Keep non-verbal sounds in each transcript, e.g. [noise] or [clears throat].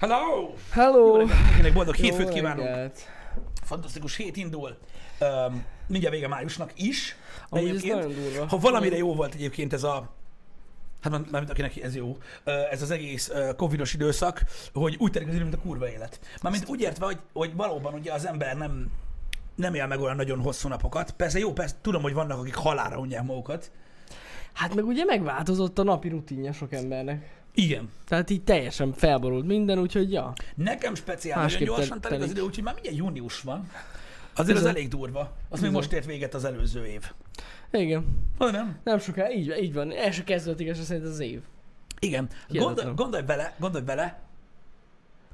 Hello! Hello! Jó reggelt mindenkinek, boldog Jó hétfőt kívánunk! reggelt. Fantasztikus hét indul. Um, mindjárt vége májusnak is. De Amúgy ez nagyon durva. ha valamire jó volt egyébként ez a Hát már- mármint akinek ez jó, ez az egész covidos időszak, hogy úgy telik az idő, mint a kurva élet. Mármint úgy értve, hogy, hogy valóban ugye az ember nem, nem él meg olyan nagyon hosszú napokat. Persze jó, persze tudom, hogy vannak, akik halára unják magukat. Hát meg ugye megváltozott a napi rutinja sok embernek. Igen. Tehát így teljesen felborult minden, úgyhogy ja. Nekem speciál nagyon gyorsan te- telik az idő, úgyhogy már mindjárt június van. Azért az Bizony. elég durva. Az még most ért véget az előző év. Igen. Ha nem? Nem soká, így, így van. El se kezdődött igaz, szerint az év. Igen. Gondolj, gondolj bele, gondolj bele,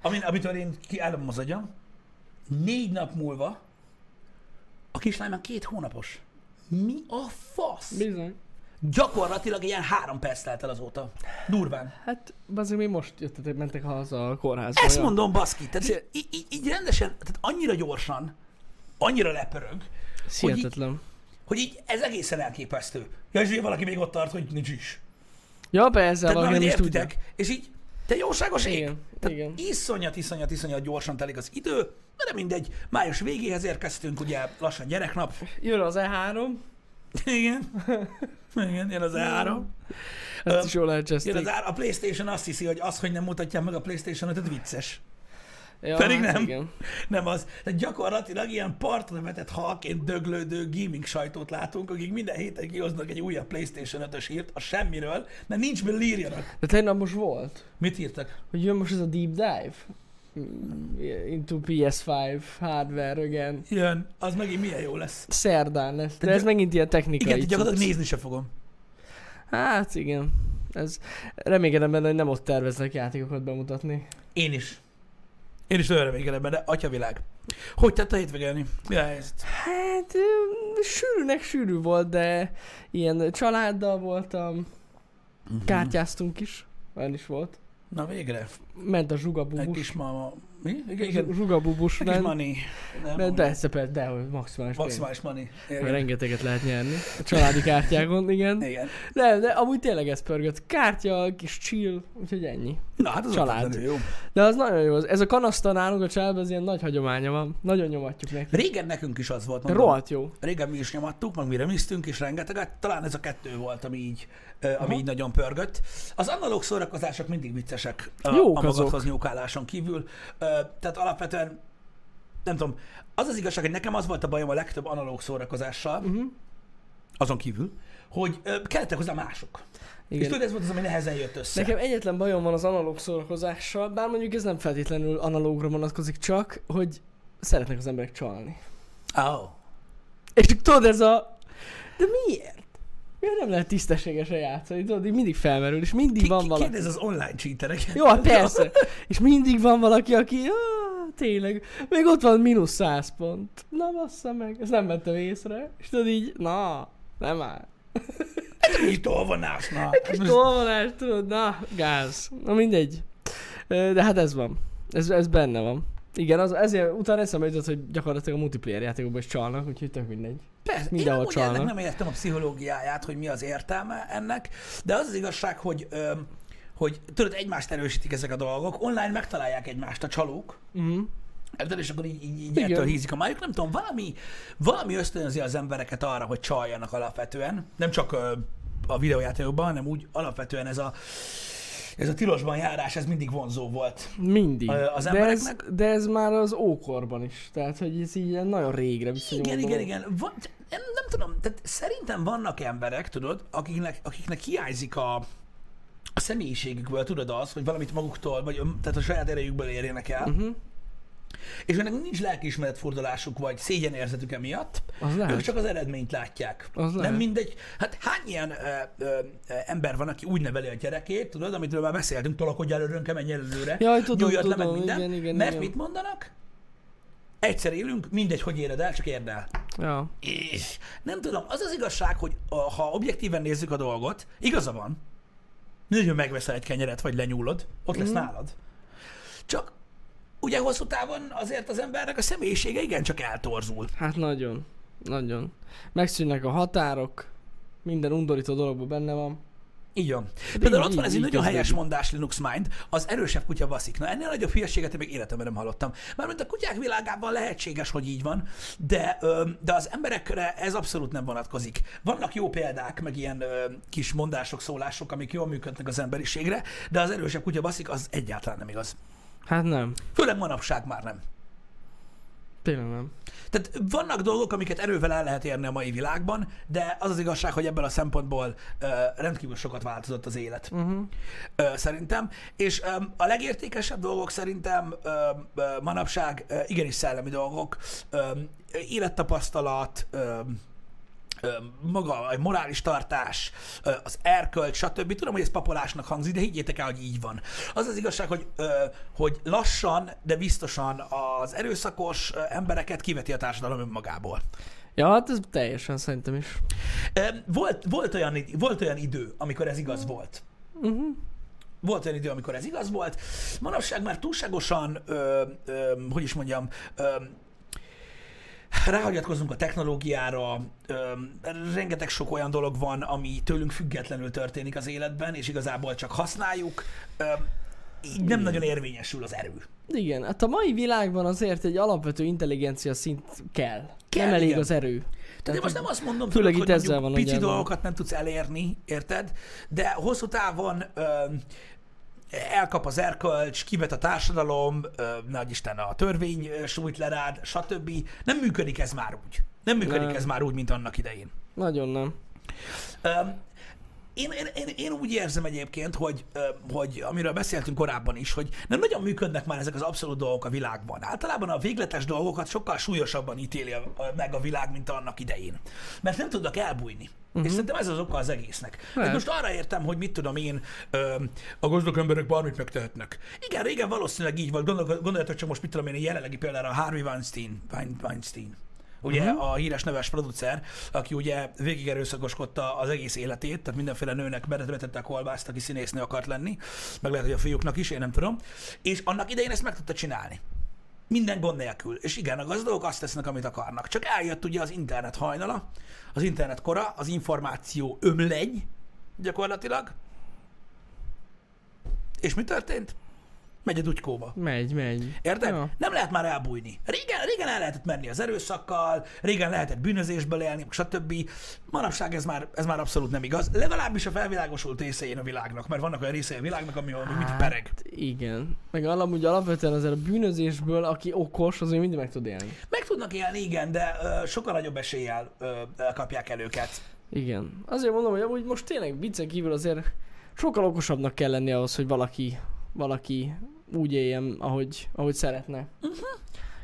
amin, amitől én kiállom az agyam, négy nap múlva a kislány már két hónapos. Mi a fasz? Bizony. Gyakorlatilag ilyen három perc telt el azóta. Durván. Hát, azért még most jöttetek, mentek haza a kórházba. Ezt ja. mondom, baszki. Tehát így, így, így, így rendesen, tehát annyira gyorsan, annyira lepörög, Hihetetlen. hogy így ez egészen elképesztő. Ja, és valaki még ott tart, hogy nincs is. Ja, persze, valaki nem is tudja. és így, te jóságos ég. Igen, Tehát igen. iszonyat, iszonyat, iszonyat gyorsan telik az idő, de mindegy, május végéhez érkeztünk, ugye lassan gyereknap. Jön az E3, Igen. Igen, jön az E3. ezt is jól Jön az A, a Playstation azt hiszi, hogy az, hogy nem mutatják meg a Playstation 5 vicces. Ja, pedig hát nem. Igen. Nem az. Tehát gyakorlatilag ilyen partra vetett halként döglődő gaming sajtót látunk, akik minden héten kihoznak egy újabb Playstation 5-ös hírt a semmiről, mert nincs mivel írjanak. De tegnap most volt, Mit írtak? hogy jön most ez a deep dive into PS5 hardware again. Jön, az megint milyen jó lesz. Szerdán lesz, de De- ez megint ilyen technikai. Igen, gyakorlatilag cucc. nézni se fogom. Hát igen. Ez, reménykedem benne, hogy nem ott terveznek játékokat bemutatni. Én is. Én is nagyon reménykedem benne, atyavilág. Hogy tett a hétvégélni? Mi a helyzet? Hát sűrűnek sűrű volt, de ilyen családdal voltam, kártyáztunk is, olyan is volt. Na végre. Ment a Egy zsugabubus. kis mama. Mi? Igen, igen. Zsugabubus. Egy kis money. Nem, De persze, persze, de hogy maximális pénz. Maximális money. Mert Igen. Rengeteget lehet nyerni. A családi kártyákon, igen. Igen. De, de amúgy tényleg ez pörgött. Kártya, kis chill, úgyhogy ennyi. Na hát az Család. jó. De az nagyon jó. Ez a kanaszta nálunk a családban, az ilyen nagy hagyománya van. Nagyon nyomatjuk neki. Régen nekünk is az volt. Mondom. rohadt jó. Régen mi is nyomattuk, meg mi remisztünk is rengeteget. Talán ez a kettő volt, ami így, ami Aha. így nagyon pörgött. Az analóg szórakozások mindig viccesek a, Jók a azok. magadhoz nyúkáláson kívül. Tehát alapvetően, nem tudom, az az igazság, hogy nekem az volt a bajom a legtöbb analóg szórakozással, Uh-huh. azon kívül, hogy kellettek hozzá mások. Igen. És tudod, ez volt az, ami nehezen jött össze. Nekem egyetlen bajom van az analóg szórakozással, bár mondjuk ez nem feltétlenül analógra vonatkozik, csak hogy szeretnek az emberek csalni. Oh. És tudod, ez a... De miért? Miért nem lehet tisztességesen játszani? Tudod, így mindig felmerül, és mindig Ki, van ki, valaki. kérdez az online cheatereket. Jó, hát persze. És mindig van valaki, aki, ah, tényleg, még ott van mínusz 100 pont. Na, bassza meg, ezt nem vettem észre. És tudod így, na, nem áll. Kis tolvonás, na. Kis tolvonás, tudod, na, gáz. Na mindegy. De hát ez van. Ez, ez benne van. Igen, az, ezért utána eszembe jutott, hogy gyakorlatilag a multiplayer játékokban is csalnak, úgyhogy tök mindegy. Persze, Mindenhol én amúgy ennek csalnak. nem értem a pszichológiáját, hogy mi az értelme ennek, de az az igazság, hogy, öm, hogy tudod, egymást erősítik ezek a dolgok, online megtalálják egymást a csalók, Uh-huh. Érted? és akkor így, így, így ettől hízik a májuk. Nem tudom, valami, valami ösztönzi az embereket arra, hogy csaljanak alapvetően. Nem csak ö, a videójátékokban, hanem úgy alapvetően ez a, ez a tilosban járás, ez mindig vonzó volt. Mindig. Az de, ez, de ez már az ókorban is. Tehát, hogy ez így nagyon régre visszanyúló. Igen, igen, igen. Van, nem, nem tudom, tehát szerintem vannak emberek, tudod, akiknek, akiknek hiányzik a, a személyiségükből, tudod az, hogy valamit maguktól, vagy tehát a saját erejükből érjenek el, uh-huh. És ennek nincs lelkiismeretfordulásuk, vagy szégyenérzetük emiatt, Az lehet. ők csak az eredményt látják. Az nem lehet. mindegy. Hát hány ilyen ö, ö, ember van, aki úgy neveli a gyerekét, tudod, amitről már beszéltünk, tolakodj előrönke, menj előre, Jaj, tudom, nyúljad le, meg tudom, minden, igen, igen, mert igen. mit mondanak? Egyszer élünk, mindegy, hogy éred el, csak érd el. Ja. És nem tudom, az az igazság, hogy ha objektíven nézzük a dolgot, igaza van. Mindegy, hogy megveszel egy kenyeret, vagy lenyúlod, ott lesz Mhm. nálad. Csak ugye hosszú távon azért az embernek a személyisége igencsak eltorzul. Hát nagyon. Nagyon. Megszűnnek a határok, minden undorító dologban benne van. Így van. Például ott van ez egy nagyon helyes mondás Linux Mind, az erősebb kutya baszik. Na ennél nagyobb hülyeséget én még életemben nem hallottam. Mármint a kutyák világában lehetséges, hogy így van, de, de az emberekre ez abszolút nem vonatkozik. Vannak jó példák, meg ilyen kis mondások, szólások, amik jól működnek az emberiségre, de az erősebb kutya baszik, az egyáltalán nem igaz. Hát nem. Főleg manapság már nem. Tényleg nem. Tehát vannak dolgok, amiket erővel el lehet érni a mai világban, de az az igazság, hogy ebből a szempontból ö, rendkívül sokat változott az élet. Uh-huh. Ö, szerintem. És ö, a legértékesebb dolgok szerintem ö, ö, manapság ö, igenis szellemi dolgok, ö, élettapasztalat, ö, maga a morális tartás, az erkölcs, stb. Tudom, hogy ez papolásnak hangzik, de higgyétek el, hogy így van. Az az igazság, hogy, hogy lassan, de biztosan az erőszakos embereket kiveti a társadalom önmagából. Ja, hát ez teljesen szerintem is. Volt, volt, olyan, volt olyan idő, amikor ez igaz volt. Uh-huh. Volt olyan idő, amikor ez igaz volt. Manapság már túlságosan, ö, ö, hogy is mondjam, ö, ráhagyatkozunk a technológiára, rengeteg sok olyan dolog van, ami tőlünk függetlenül történik az életben, és igazából csak használjuk. Így nem nagyon érvényesül az erő. Igen, hát a mai világban azért egy alapvető intelligencia szint kell. Kell, nem elég igen. az erő. Tehát én most nem azt mondom, főleg tudod, itt hogy ezzel van pici dolgokat nem tudsz elérni, érted? De hosszú távon ö, elkap az erkölcs, kivet a társadalom, nagy Isten a törvény sújt le rád, stb. Nem működik ez már úgy. Nem működik Nem. ez már úgy, mint annak idején. Nagyon nem. Én, én, én, én úgy érzem egyébként, hogy, hogy amiről beszéltünk korábban is, hogy nem nagyon működnek már ezek az abszolút dolgok a világban. Általában a végletes dolgokat sokkal súlyosabban ítéli a- a- meg a világ, mint annak idején. Mert nem tudnak elbújni. Uh-huh. És szerintem ez az oka az egésznek. Hát most arra értem, hogy mit tudom én, ö, a gazdag emberek bármit megtehetnek. Igen, régen valószínűleg így volt. Gondol, gondoljatok csak most, mit tudom én, a jelenlegi példára Harvey Weinstein. Wein- Weinstein ugye uh-huh. a híres neves producer, aki ugye végig erőszakoskodta az egész életét, tehát mindenféle nőnek betette a kolbászt, aki színésznő akart lenni, meg lehet, hogy a fiúknak is, én nem tudom, és annak idején ezt meg tudta csinálni. Minden gond nélkül. És igen, a gazdagok azt tesznek, amit akarnak. Csak eljött ugye az internet hajnala, az internet kora, az információ ömlegy gyakorlatilag. És mi történt? Megy a dugykóba. Megy, megy. Érted? Ja. Nem lehet már elbújni. Régen, régen el lehetett menni az erőszakkal, régen lehetett bűnözésből élni, stb. Manapság ez már, ez már abszolút nem igaz. Legalábbis a felvilágosult részein a világnak, mert vannak olyan részei a világnak, ami ami mit pereg. Hát, igen. Meg amúgy alapvetően azért a bűnözésből, aki okos, azért mindig meg tud élni. Meg tudnak élni, igen, de ö, sokkal nagyobb eséllyel ö, kapják el őket. Igen. Azért mondom, hogy amúgy most tényleg viccen kívül azért sokkal okosabbnak kell lenni ahhoz, hogy valaki, valaki úgy éljen, ahogy, ahogy szeretne. Uh-huh.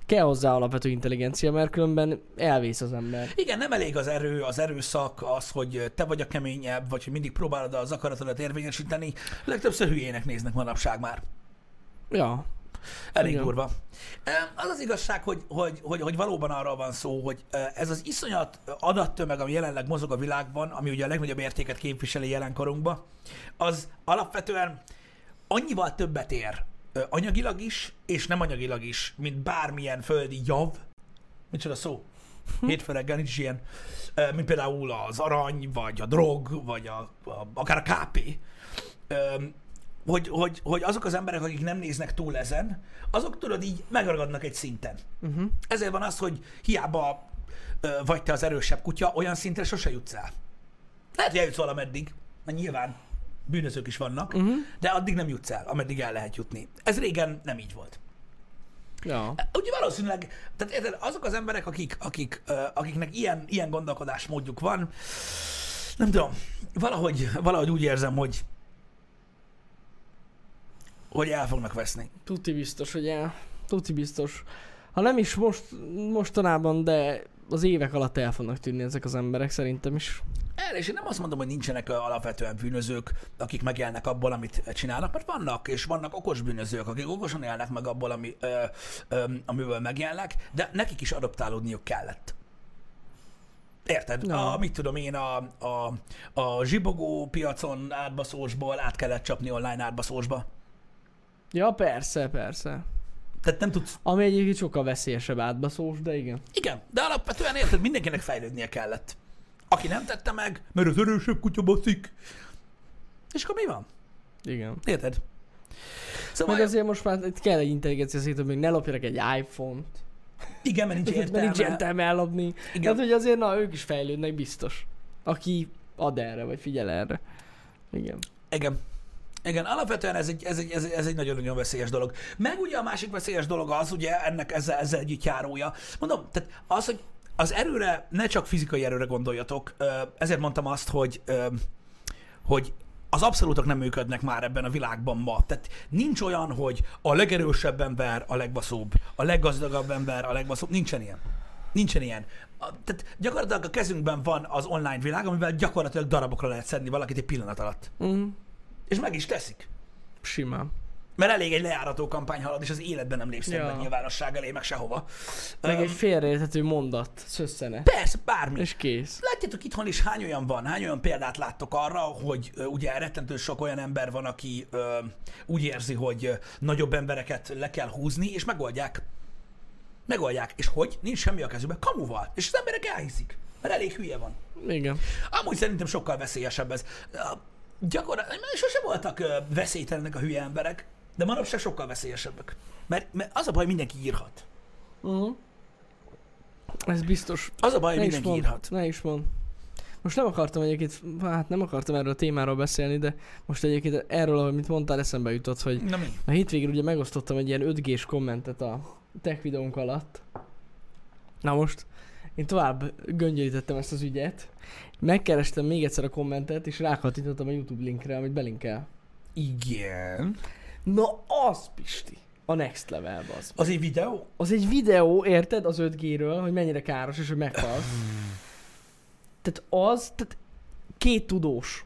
Kell hozzá alapvető intelligencia, mert különben elvész az ember. Igen, nem elég az erő, az erőszak, az, hogy te vagy a keményebb, vagy hogy mindig próbálod az akaratodat érvényesíteni. Legtöbbször hülyének néznek manapság már. Ja. Elég Igen. durva. Az az igazság, hogy, hogy, hogy, hogy valóban arról van szó, hogy ez az iszonyat adattömeg, ami jelenleg mozog a világban, ami ugye a legnagyobb értéket képviseli jelenkorunkban, az alapvetően annyival többet ér anyagilag is, és nem anyagilag is, mint bármilyen földi jav. Micsoda szó? Hétfő reggel nincs ilyen, mint például az arany, vagy a drog, vagy a, a, akár a KP. Hogy, hogy, hogy azok az emberek, akik nem néznek túl ezen, azok tudod így megragadnak egy szinten. Uh-huh. Ezért van az, hogy hiába vagy te az erősebb kutya, olyan szintre sose jutsz el. Lehet, hogy eljutsz valameddig, mert nyilván bűnözők is vannak, Uh-huh. de addig nem jutsz el, ameddig el lehet jutni. Ez régen nem így volt. Ja. Ugye valószínűleg, tehát érted, azok az emberek, akik, akik, akiknek ilyen, ilyen gondolkodásmódjuk van, nem tudom, valahogy, valahogy úgy érzem, hogy hogy el fognak veszni. Tuti biztos, hogy el. Tuti biztos. Ha nem is most, mostanában, de az évek alatt el fognak tűnni ezek az emberek szerintem is. El, és én nem azt mondom, hogy nincsenek alapvetően bűnözők, akik megélnek abból, amit csinálnak, mert vannak, és vannak okos bűnözők, akik okosan élnek meg abból, ami, ö, ö, amiből megélnek, de nekik is adoptálódniuk kellett. Érted? No. A, mit tudom én, a, a, a zsibogó piacon átbaszósból át kellett csapni online átbaszósba. Ja, persze, persze. Tehát nem tudsz... Ami egyébként sokkal veszélyesebb átbaszós, de igen. Igen, de alapvetően érted, mindenkinek fejlődnie kellett. Aki nem tette meg, mert az erősebb kutya baszik, És akkor mi van? Igen. Érted? Szóval Meg azért most már itt kell egy intelligencia szét, hogy még ne lopjanak egy iPhone-t. igen, mert nincs [laughs] Mert értelme. nincs értelme ellopni. Igen. Igen. Hát, hogy azért, na, ők is fejlődnek biztos. Aki ad erre, vagy figyel erre. Igen. Igen. Igen, alapvetően ez egy, ez egy, ez egy, ez egy nagyon-nagyon veszélyes dolog. Meg ugye a másik veszélyes dolog az, ugye ennek ezzel, ezzel együtt járója. Mondom, tehát az, hogy az erőre, ne csak fizikai erőre gondoljatok, ezért mondtam azt, hogy, hogy az abszolútok nem működnek már ebben a világban ma. Tehát nincs olyan, hogy a legerősebb ember a legbaszóbb, a leggazdagabb ember a legbaszóbb. Nincsen ilyen. Nincsen ilyen. Tehát gyakorlatilag a kezünkben van az online világ, amivel gyakorlatilag darabokra lehet szedni valakit egy pillanat alatt. Mm. És meg is teszik. Simán. Mert elég egy lejárató kampány halad, és az életben nem lépsz Ja. nyilvánosság elé, meg sehova. Meg Öm, egy félreérthető mondat, szösszene. Persze, bármi. És kész. Látjátok itthon is hány olyan van, hány olyan példát láttok arra, hogy ö, ugye rettentő sok olyan ember van, aki ö, úgy érzi, hogy ö, nagyobb embereket le kell húzni, és megoldják. Megoldják. És hogy? Nincs semmi a kezükben. Kamuval. És az emberek elhiszik. Mert elég hülye van. Igen. Amúgy szerintem sokkal veszélyesebb ez. Gyakorlatilag sose voltak veszélytelenek a hülye emberek, de manapság sokkal veszélyesebbek. Mert, mert az a baj, mindenki írhat. Uh-huh. Ez biztos. Az a baj, Ne mindenki mond, írhat. ne is mond. Most nem akartam egyébként, hát nem akartam erről a témáról beszélni, de most egyébként erről, amit mondtál, eszembe jutott, hogy Na mi? a hétvégén ugye megosztottam egy ilyen 5G-s kommentet a tech videónk alatt. Na most, én tovább göngyölítettem ezt az ügyet, megkerestem még egyszer a kommentet, és rákattintottam a YouTube linkre, amit belinkel. Igen. Na az, Pisti, a next level az. Az egy videó? Az egy videó, érted, az 5G-ről, hogy mennyire káros, és hogy meghalsz. Tehát az, tehát két tudós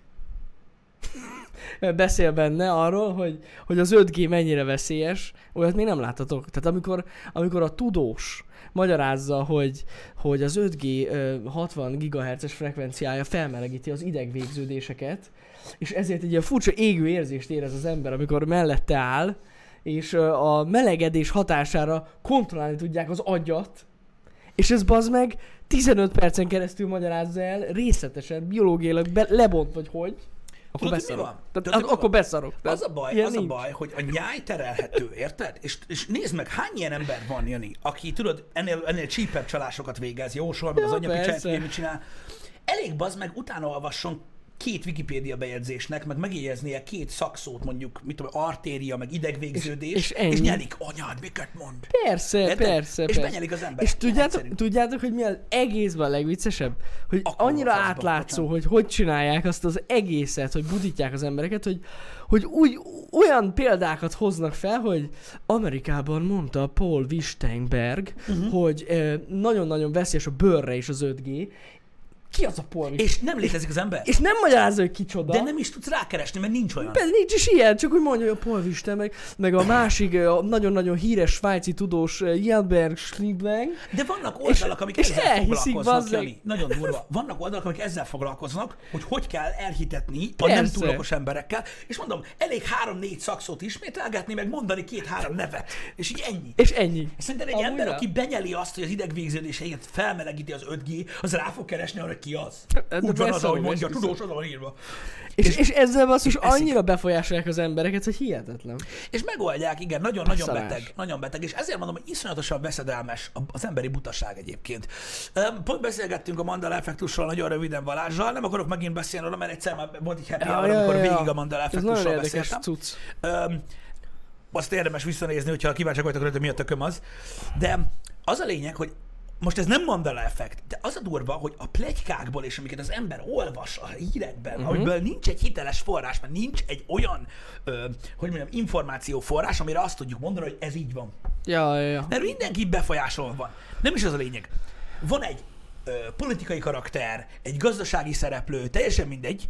[laughs] beszél benne arról, hogy, hogy az 5G mennyire veszélyes, olyat még nem láttatok. Tehát amikor, amikor a tudós magyarázza, hogy, hogy az 5G ö, 60 GHz-es frekvenciája felmelegíti az idegvégződéseket, és ezért egy ilyen furcsa égő érzést érez az ember, amikor mellette áll, és a melegedés hatására kontrollálni tudják az agyat, és ez bazd meg 15 percen keresztül magyarázza el részletesen, biológiailag be, lebont, vagy hogy. Akkor Tudod, mi beszarok. van? Tehát, Tudod, mi akkor van? beszarok. Az a baj, az a nincs. baj, hogy a nyáj terelhető, érted? És, és nézd meg, hány ilyen ember van, Jani, aki tudod, ennél, ennél csípebb csalásokat végez, jósol, meg Ja, az picsáját, mit csinál. Elég bazd meg, utána olvasson két Wikipédia bejegyzésnek, meg megjegyeznie két szakszót, mondjuk, mit tudom, artéria, meg idegvégződés, És- és ennyi. és nyelik, anyád, miket mond? Persze, Érted? persze, És persze. benyelik az ember. És tudjátok, tudjátok, hogy mi az egészben a legviccesebb? Hogy Akkor annyira a faszba, átlátszó, bocsánat. hogy hogy csinálják azt az egészet, hogy budítják az embereket, hogy, hogy úgy, olyan példákat hoznak fel, hogy Amerikában mondta Paul Wisteinberg, Mhm. uh-huh. hogy eh, nagyon-nagyon veszélyes a bőrre is az 5G. Ki az a Paul? És nem létezik az ember. És nem magyarázza, hogy kicsoda. De nem is tudsz rákeresni, mert nincs olyan. Pedig nincs is ilyen, csak úgy mondja, hogy a Paul meg, meg a másik a nagyon-nagyon híres svájci tudós Jelberg Schliebling. De vannak oldalak, amik és ezzel foglalkoznak. Jani. Nagyon durva. Vannak oldalak, amik ezzel foglalkoznak, hogy hogy kell elhitetni a nem Persze. túl okos emberekkel. És mondom, elég három-négy szakszót ismételgetni, meg mondani két-három nevet. És így ennyi. És ennyi. És Szerintem egy Amúgy ember, aki benyeli azt, hogy az idegvégződéseiket felmelegíti az 5G, az rá fog keresni arra, hogy ki az. De Úgy van az, persze, ahogy hogy mondja, tudós, az van írva. És, és ezzel basszus és annyira befolyásolják az embereket, hogy hihetetlen. És megoldják, igen, nagyon-nagyon beteg, nagyon beteg, és ezért mondom, hogy iszonyatosan veszedelmes az emberi butaság egyébként. Pont beszélgettünk a Mandela effektusról nagyon röviden Balázsral, nem akarok megint beszélni róla, mert egyszer már volt egy happy hour, amikor végig a Mandela effektusról beszéltem. cucc. Öm, azt érdemes visszanézni, hogyha kíváncsiak vagytok hogy mi a tököm az. De az a lényeg, hogy most ez nem Mandela effekt, de az a durva, hogy a plegykákból és amiket az ember olvas a hírekben, uh-huh. amiből nincs egy hiteles forrás, mert nincs egy olyan, ö, hogy mondjam, információ forrás, amire azt tudjuk mondani, hogy ez így van. Ja, ja, ja. Mert mindenki befolyásolva van. Nem is az a lényeg. Van egy ö, politikai karakter, egy gazdasági szereplő, teljesen mindegy,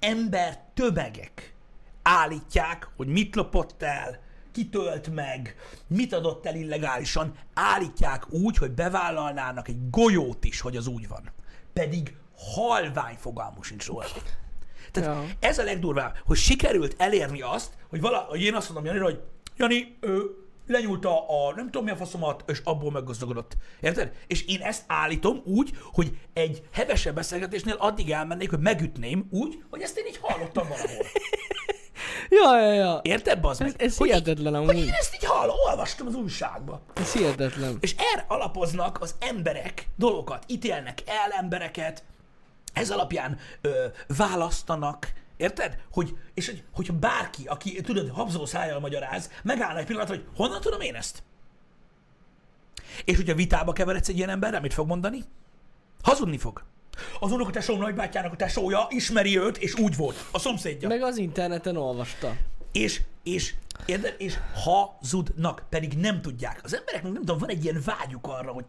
ember tömegek állítják, hogy mit lopott el, kitölt meg, mit adott el illegálisan, állítják úgy, hogy bevállalnának egy golyót is, hogy az úgy van. Pedig halvány fogalmuk sincs róla. Tehát Ja. ez a legdurvább, hogy sikerült elérni azt, hogy, vala, hogy én azt mondom Janira, hogy Jani, ö, lenyúlta a nem tudom mi a faszomat, és abból meggazdagodott. Érted? És én ezt állítom úgy, hogy egy hevesebb beszélgetésnél addig elmennék, hogy megütném úgy, hogy ezt én így hallottam valahol. [laughs] Ja, ja, ja. Érted, bazd meg? Ez, ez hogy hihetetlen így, amúgy. hogy én ezt így hallom, olvastam az újságba. Ez hihetetlen. És erre alapoznak az emberek dolgokat, ítélnek el embereket, ez alapján ö, választanak, érted? Hogy, és hogy, hogyha bárki, aki, tudod, habzó szájjal magyaráz, megállna egy pillanat, hogy honnan tudom én ezt? És hogyha vitába keveredsz egy ilyen emberrel, mit fog mondani? Hazudni fog. Az unokatesóm nagybátyjának a tesója ismeri őt, és úgy volt. A szomszédja. Meg az interneten olvasta. És, és, érde, és hazudnak, pedig nem tudják. Az embereknek nem tudom, van egy ilyen vágyuk arra, hogy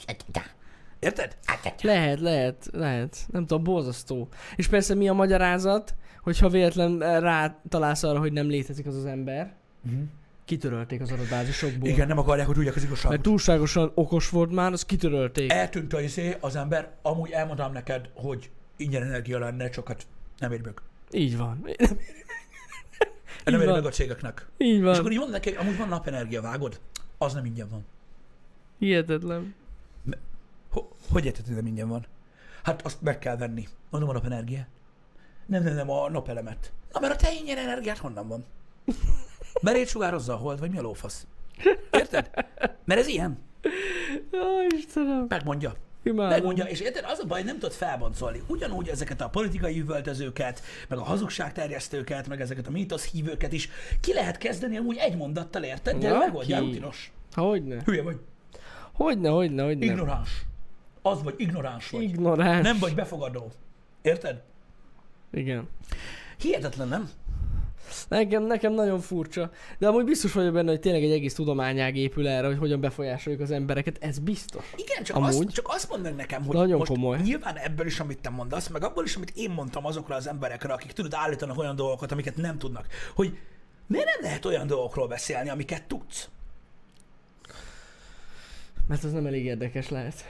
Érted? Lehet, lehet, lehet. Nem tudom, borzasztó. És persze mi a magyarázat, hogyha véletlen rá találsz arra, hogy nem létezik az az ember, kitörölték az adatbázisokból. Igen, nem akarják, hogy tudják az igazságot. Mert túlságosan okos volt már, azt kitörölték. Eltűnt a izé, az ember, amúgy elmondám neked, hogy ingyen energia lenne, csak hát nem ér meg. Így van. Nem ér van. meg a cégeknek. Így És van. akkor így mondom neki, amúgy van napenergia, vágod? Az nem ingyen van. Hihetetlen. Ho- hogy érted, hogy nem ingyen van? Hát azt meg kell venni. Mondom a napenergia. Nem, nem, nem, a napelemet. Na, mert a te ingyen energiát honnan van? Berét sugározza a hold, vagy mi a lófasz? Érted? Mert ez ilyen. Jó, Istenem. Megmondja. Imádom. Megmondja, és érted, az a baj, nem tudod felboncolni. Ugyanúgy ezeket a politikai üvöltözőket, meg a hazugságterjesztőket, meg ezeket a mítosz hívőket is ki lehet kezdeni amúgy egy mondattal, érted? De ki? rutinos. Hogyne. Hülye vagy. Hogyne, hogyne, hogyne. Ignoráns. Az vagy, ignoráns vagy. Ignoráns. Nem vagy befogadó. Érted? Igen. Hihetetlen, nem? Nekem, nekem nagyon furcsa. De amúgy biztos vagyok benne, hogy tényleg egy egész tudományág épül erre, hogy hogyan befolyásoljuk az embereket. Ez biztos. Igen, csak, Amúgy. azt, csak azt mondd meg nekem, hogy Nagyon most komoly. nyilván ebből is, amit te mondasz, meg abból is, amit én mondtam azokra az emberekre, akik tudod, állítanak olyan dolgokat, amiket nem tudnak, hogy miért nem lehet olyan dolgokról beszélni, amiket tudsz? Mert az nem elég érdekes lehet.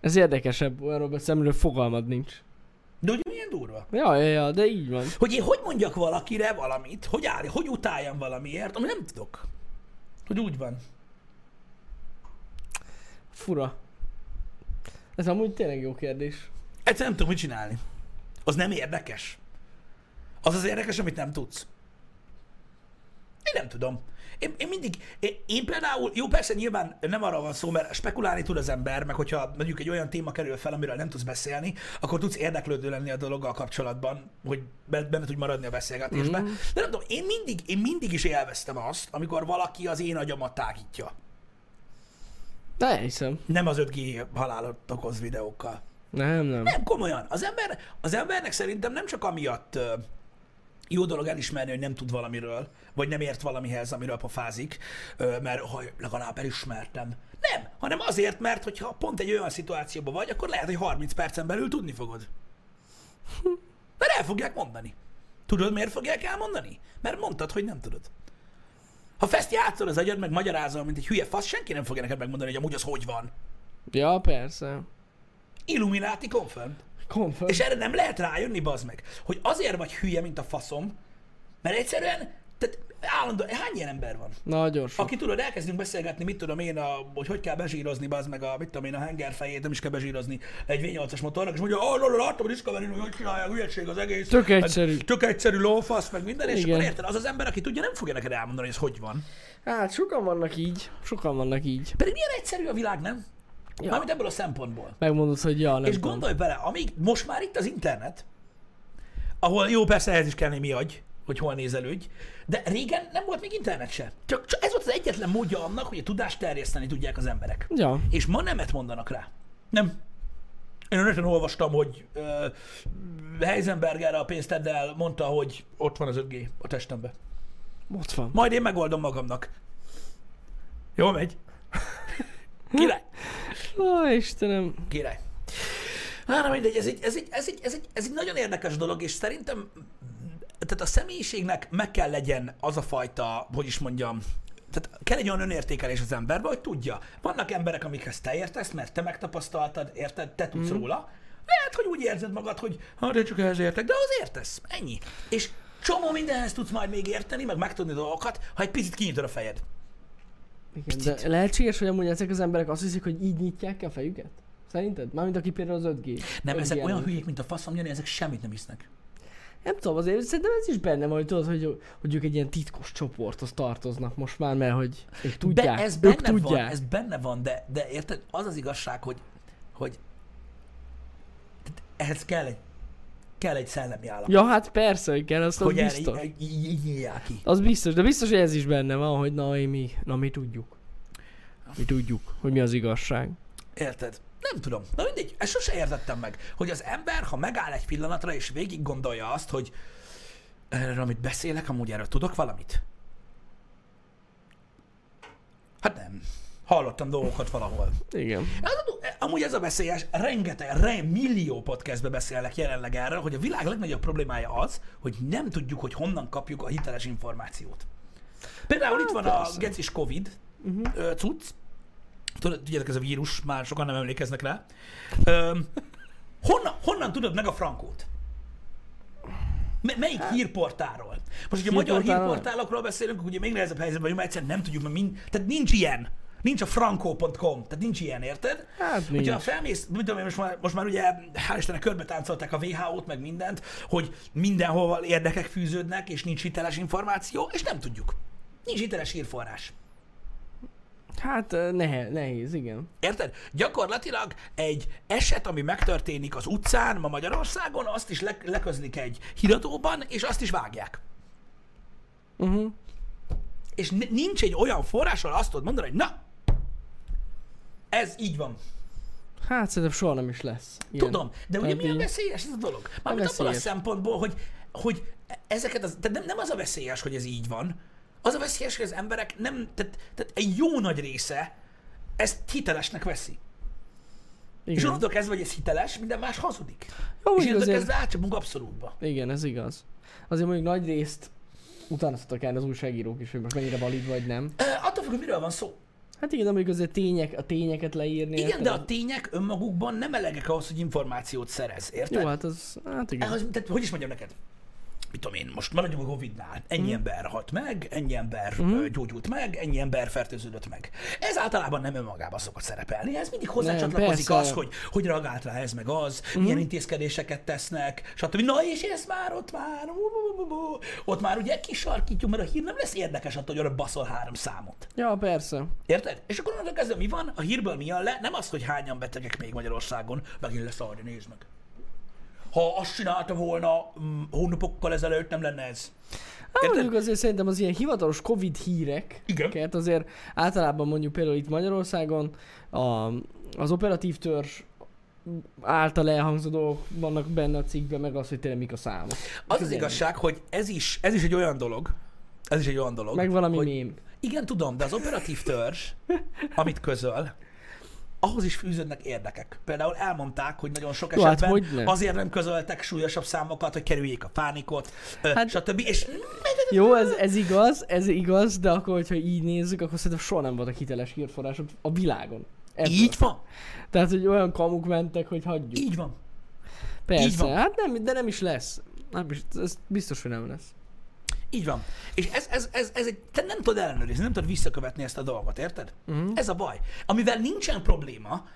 Ez érdekesebb, olyanról beszélni, fogalmad nincs. Milyen durva? Ja, ja, ja, de így van. Hogy én hogy mondjak valakire valamit, hogy áll, hogy utáljam valamiért, ami nem tudok. Hogy úgy van. Fura. Ez amúgy tényleg jó kérdés. Egyszerűen nem tudom, mit csinálni. Az nem érdekes. Az az érdekes, amit nem tudsz. Én nem tudom. Én, én mindig, én, én például, jó persze nyilván nem arra van szó, mert spekulálni tud az ember, meg hogyha mondjuk egy olyan téma kerül fel, amiről nem tudsz beszélni, akkor tudsz érdeklődő lenni a dologgal kapcsolatban, hogy be- benne tudj maradni a beszélgetésbe. Mm. De nem tudom, én mindig, én mindig is élveztem azt, amikor valaki az én agyamat tágítja. De hiszem. Nem az 5G halálot okoz videókkal. Nem, nem. Nem, komolyan. Az, ember, az embernek szerintem nem csak amiatt jó dolog elismerni, hogy nem tud valamiről, vagy nem ért valamihez, amiről pofázik, mert ha legalább elismertem. Nem, hanem azért, mert hogyha pont egy olyan szituációban vagy, akkor lehet, hogy 30 percen belül tudni fogod. Mert el fogják mondani. Tudod, miért fogják elmondani? Mert mondtad, hogy nem tudod. Ha fest játszol az agyad, meg magyarázol, mint egy hülye fasz, senki nem fogja neked megmondani, hogy amúgy az hogy van. Ja, persze. Illuminati confirmed. Confirm. És erre nem lehet rájönni, bazd meg, hogy azért vagy hülye, mint a faszom, mert egyszerűen, tehát állandóan, hány ilyen ember van? Nagyon sok. Aki tudod, elkezdünk beszélgetni, mit tudom én, a, hogy hogy kell bezsírozni, bazd meg a, mit tudom én, a hengerfejét, nem is kell bezsírozni egy V8-as motornak, és mondja, oh, láttam a discovery hogy hogy csinálják, hülyeség az egész. Tök meg egyszerű. Tök egyszerű lófasz, meg minden, és Igen. akkor érted, az az ember, aki tudja, nem fogja neked elmondani, hogy ez hogy van. Hát sokan vannak így. Sokan vannak így. Pedig milyen egyszerű a világ, nem? Ja. Mármint ebből a szempontból. Megmondod, hogy ja, nem És tudom. gondolj bele, amíg most már itt az internet, ahol jó, persze ehhez is kell némi agy, hogy hol nézelődj, de régen nem volt még internet se. Csak, csak ez volt az egyetlen módja annak, hogy a tudást terjeszteni tudják az emberek. Ja. És ma nemet mondanak rá. Nem. Én önösen olvastam, hogy uh, Heisenberger a pénzteddel mondta, hogy ott van az 5G a testembe. Ott van. Majd én megoldom magamnak. Jó megy. Király. Ó, Istenem. Király. Hát, na mindegy, ez egy, ez, egy, ez, egy, ez, egy, ez egy nagyon érdekes dolog, és szerintem tehát a személyiségnek meg kell legyen az a fajta, hogy is mondjam, tehát kell egy olyan önértékelés az emberben, hogy tudja. Vannak emberek, amikhez te értesz, mert te megtapasztaltad, érted, te tudsz mm. róla. Lehet, hogy úgy érzed magad, hogy hát én csak ehhez értek, de az értesz. Ennyi. És csomó mindenhez tudsz majd még érteni, meg megtudni dolgokat, ha egy picit kinyitod a fejed. Igen, de lehetséges, hogy amúgy ezek az emberek azt hiszik, hogy így nyitják ki a fejüket? Szerinted? Mármint aki például az 5G. Nem, 5G ezek olyan hülyék, mint a faszom, Jani, ezek semmit nem hisznek. Nem tudom, azért szerintem ez is benne van, hogy tudod, hogy, hogy ők egy ilyen titkos csoporthoz tartoznak most már, mert hogy ők tudják. Be, ez ők benne van, tudják. ez benne van, de, de érted, az az igazság, hogy, hogy tehát ehhez kell egy, kell egy szellemi állapot, Ja, hát persze, hogy kell, azt az hogy erre biztos. így, ki. Az biztos, de biztos, hogy ez is benne van, hogy na, mi, na mi tudjuk. Mi tudjuk, hogy mi az igazság. Érted? Nem tudom. Na mindegy, ezt sose értettem meg, hogy az ember, ha megáll egy pillanatra, és végig gondolja azt, hogy erről, amit beszélek, amúgy erről tudok valamit? Hát nem. Hallottam dolgokat valahol. Igen. Az, amúgy ez a veszélyes, rengeteg, re, millió podcastbe beszélnek jelenleg erről, hogy a világ legnagyobb problémája az, hogy nem tudjuk, hogy honnan kapjuk a hiteles információt. Például itt van a persze. gecis Covid uh-huh. cucc, Tudod, tudjátok, ez a vírus, már sokan nem emlékeznek rá. Ö, honnan, honnan tudod meg a frankót? M- melyik hírportáról? Most, hogyha magyar hírportálokról beszélünk, ugye még nehezebb helyzetben vagyunk, mert egyszerűen nem tudjuk, mert mind, tehát nincs ilyen. Nincs a franco.com, tehát nincs ilyen, érted? Hát nincs. Hogyha felmész, mit tudom én, most már, most már ugye, hál' Istennek körbe táncolták a WHO-t, meg mindent, hogy mindenhol érdekek fűződnek, és nincs hiteles információ, és nem tudjuk. Nincs hiteles hírforrás. Hát nehe, nehéz, igen. Érted? Gyakorlatilag egy eset, ami megtörténik az utcán ma Magyarországon, azt is le- leközlik egy híradóban, és azt is vágják. Uh-huh. És nincs egy olyan forrás, ahol azt tudod mondani, hogy na, ez így van. Hát szerintem soha nem is lesz. Ilyen. Tudom, de ugye milyen így- veszélyes ez a dolog? Mármint abból a szempontból, hogy, hogy ezeket az, tehát nem, nem az a veszélyes, hogy ez így van, az a veszélyes, hogy az emberek nem, tehát, tehát egy jó nagy része ezt hitelesnek veszi. És Igen. onnantól kezdve, hogy ez hiteles, minden más hazudik. Jó, és onnantól kezdve átcsapunk abszolútba. Igen, ez igaz. Azért mondjuk nagy részt utánoztatok el az újságírók is, hogy most mennyire valid vagy nem. E, attól függ, hogy miről van szó. Hát igen, mondjuk azért tények, a tényeket leírni. Igen, érted? de a tények önmagukban nem elegek ahhoz, hogy információt szerez, érted? Jó, hát az, hát igen. Az, tehát, hogy is mondjam neked? Mit tudom én, most maradjunk a Covid-nál. Ennyi mm. ember halt meg, ennyi ember mm. gyógyult meg, ennyi ember fertőződött meg. Ez általában nem önmagában szokott szerepelni. Ez mindig hozzácsatlakozik az, hogy, hogy reagált rá ez meg az, mm. milyen intézkedéseket tesznek, stb. Na és ez már ott már, ott már ugye kisarkítjuk, mert a hír nem lesz érdekes attól, hogy arra baszol három számot. Ja, persze. Érted? És akkor onnantól kezdve mi van? A hírből mi jön le? Nem az, hogy hányan betegek még Magyarországon, megint lesz arra, nézd meg. Ha azt csinálta volna mm, hónapokkal ezelőtt, nem lenne ez. Hát mondjuk azért szerintem az ilyen hivatalos Covid hírek, Igen. azért általában mondjuk például itt Magyarországon a, az operatív törzs által elhangzó dolgok vannak benne a cikkben, meg az, hogy tényleg mik a számok. Az az igazság, hogy ez is, ez is egy olyan dolog, ez is egy olyan dolog, Meg valami hogy, mém. igen, tudom, de az operatív törzs, amit közöl, ahhoz is fűződnek érdekek. Például elmondták, hogy nagyon sok Jó, hát esetben hogyne. azért nem közöltek súlyosabb számokat, hogy kerüljék a pánikot, hát, Hát- stb. És Jó, ez, ez igaz, ez igaz, de akkor, hogyha így nézzük, akkor szerintem soha nem voltak hiteles hírforrások a világon. Ebből. így van, Tehát, hogy olyan kamuk mentek, hogy hagyjuk. így van. Persze, így van. hát nem, de nem is lesz. Nem is, ez biztos, hogy nem lesz. Így van. És ez, ez, ez, ez egy, te nem tudod ellenőrizni, nem tudod visszakövetni ezt a dolgot, érted? Uh-huh. Ez a baj. Amivel nincsen probléma,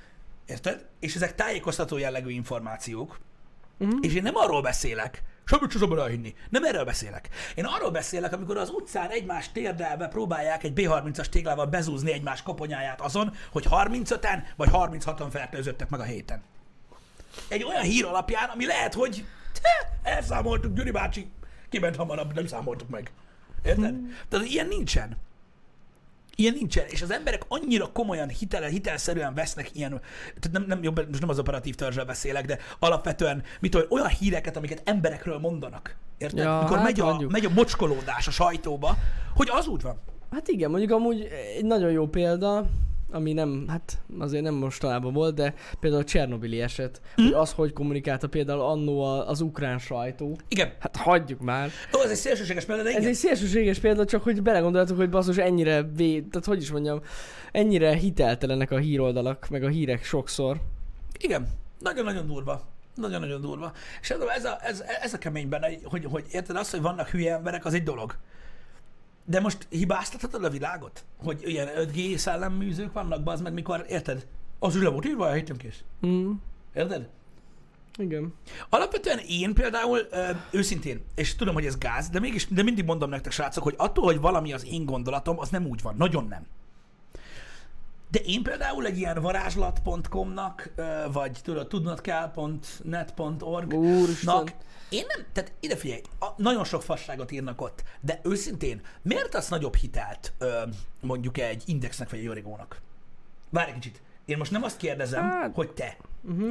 érted? És ezek tájékoztató jellegű információk, uh-huh. és én nem arról beszélek, semmit sem szabad elhinni. Nem erről beszélek. Én arról beszélek, amikor az utcán egymás térdelve próbálják egy B30-as téglával bezúzni egymás koponyáját azon, hogy 35-en vagy 36-an fertőzöttek meg a héten. Egy olyan hír alapján, ami lehet, hogy elszámoltuk, Gyuri bácsi, kiment hamarabb, nem számoltuk meg. Érted? Tehát ilyen nincsen. Ilyen nincsen, és az emberek annyira komolyan, hitel, hitelszerűen vesznek ilyen, tehát nem, nem, jobb, most nem az operatív törzsről beszélek, de alapvetően mit olyan híreket, amiket emberekről mondanak. Érted? Ja, Mikor hát megy, a, mondjuk. megy a mocskolódás a sajtóba, hogy az úgy van. Hát igen, mondjuk amúgy egy nagyon jó példa, ami nem, hát azért nem mostanában volt, de például a Csernobili eset, Hm? hogy az, hogy kommunikálta például annó az ukrán sajtó. Igen. Hát hagyjuk már. Ó, ez egy szélsőséges példa, de Ez igen. egy szélsőséges példa, csak hogy belegondoltuk, hogy basszus ennyire, vé... tehát hogy is mondjam, ennyire hiteltelenek a híroldalak, meg a hírek sokszor. Igen, nagyon-nagyon durva. Nagyon-nagyon durva. És ez a, ez a, ez, ez a kemény benne, hogy, hogy érted azt, hogy vannak hülye emberek, az egy dolog. De most hibáztathatod a világot? Hogy ilyen 5G szellemműzők vannak, az meg mikor, érted? Az le volt írva, hittem kész. Mm. Érted? Igen. Alapvetően én például ö, őszintén, és tudom, hogy ez gáz, de mégis, de mindig mondom nektek, srácok, hogy attól, hogy valami az én gondolatom, az nem úgy van. Nagyon nem. De én például egy ilyen varázslat.com-nak, vagy tudod, tudnodkál.net.org-nak, Úristen. Én nem, tehát ide figyelj, a, nagyon sok fasságot írnak ott, de őszintén, miért az nagyobb hitelt ö, mondjuk egy indexnek vagy egy origónak? Várj egy kicsit. Én most nem azt kérdezem, Hát- hogy te, Uh-huh.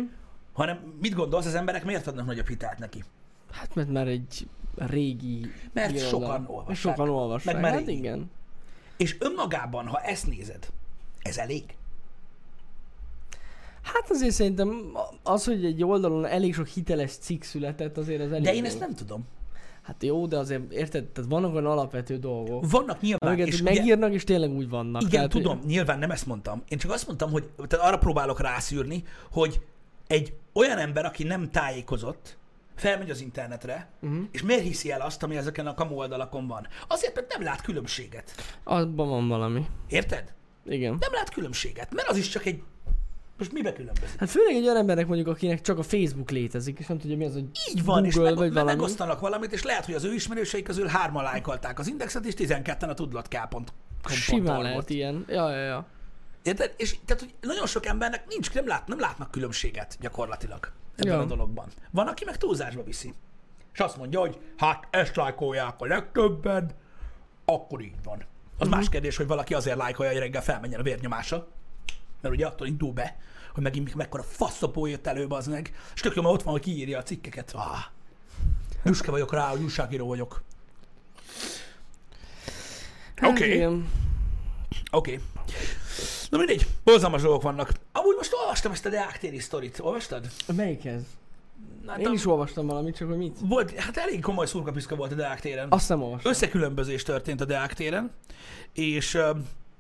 hanem mit gondolsz, az emberek miért adnak nagyobb hitelt neki? Hát mert már egy régi Mert irodalom. sokan olvassák. Sokan olvassák. Meg már hát régi. igen. És önmagában, ha ezt nézed, ez elég? Hát azért szerintem az, hogy egy oldalon elég sok hiteles cikk született, azért az elég De én jó. ezt nem tudom. Hát jó, de azért érted, tehát vannak olyan alapvető dolgok, Vannak nyilván, amiket és és ugye, megírnak, és tényleg úgy vannak. igen, tehát, tudom, nyilván nem ezt mondtam. Én csak azt mondtam, hogy tehát arra próbálok rászűrni, hogy egy olyan ember, aki nem tájékozott, felmegy az internetre, Uh-huh. és miért hiszi el azt, ami ezeken a kamu oldalakon van? Azért, mert nem lát különbséget. Abban van valami. Érted? Igen. Nem lát különbséget, mert az is csak egy... Most mibe különbözik? Hát főleg egy olyan embernek mondjuk, akinek csak a Facebook létezik, és nem tudja mi az, hogy Így van, és Google meg, vagy valami. megosztanak valamit, és lehet, hogy az ő ismerősei közül hárman lájkolták az indexet, és 12-en a tudlatkál.com simán lehet ilyen. Ja, ja, ja. Érted? És tehát, hogy nagyon sok embernek nincs, nem, lát, nem látnak különbséget gyakorlatilag ebben Ja. a dologban. Van, aki meg túlzásba viszi. És azt mondja, hogy hát ezt lájkolják a legtöbben, akkor így van. Az Mhm. más kérdés, hogy valaki azért lájkolja, hogy reggel felmenjen a vérnyomása, mert ugye attól indul be, hogy megint mekkora faszopó jött elő, az meg. És tök jó, mert ott van, hogy kiírja a cikkeket. Ah, büszke vagyok rá, hogy újságíró vagyok. Hát Oké. igen. Oké. Okay. Na mindegy, borzalmas dolgok vannak. Amúgy most olvastam ezt a Deák téri sztorit. Olvastad? Melyik ez? Hát Én a- is olvastam valamit, csak hogy mit. Volt, hát elég komoly szurkapiszka volt a Deák téren. Azt nem olvastam. Összekülönbözés történt a Deák téren, és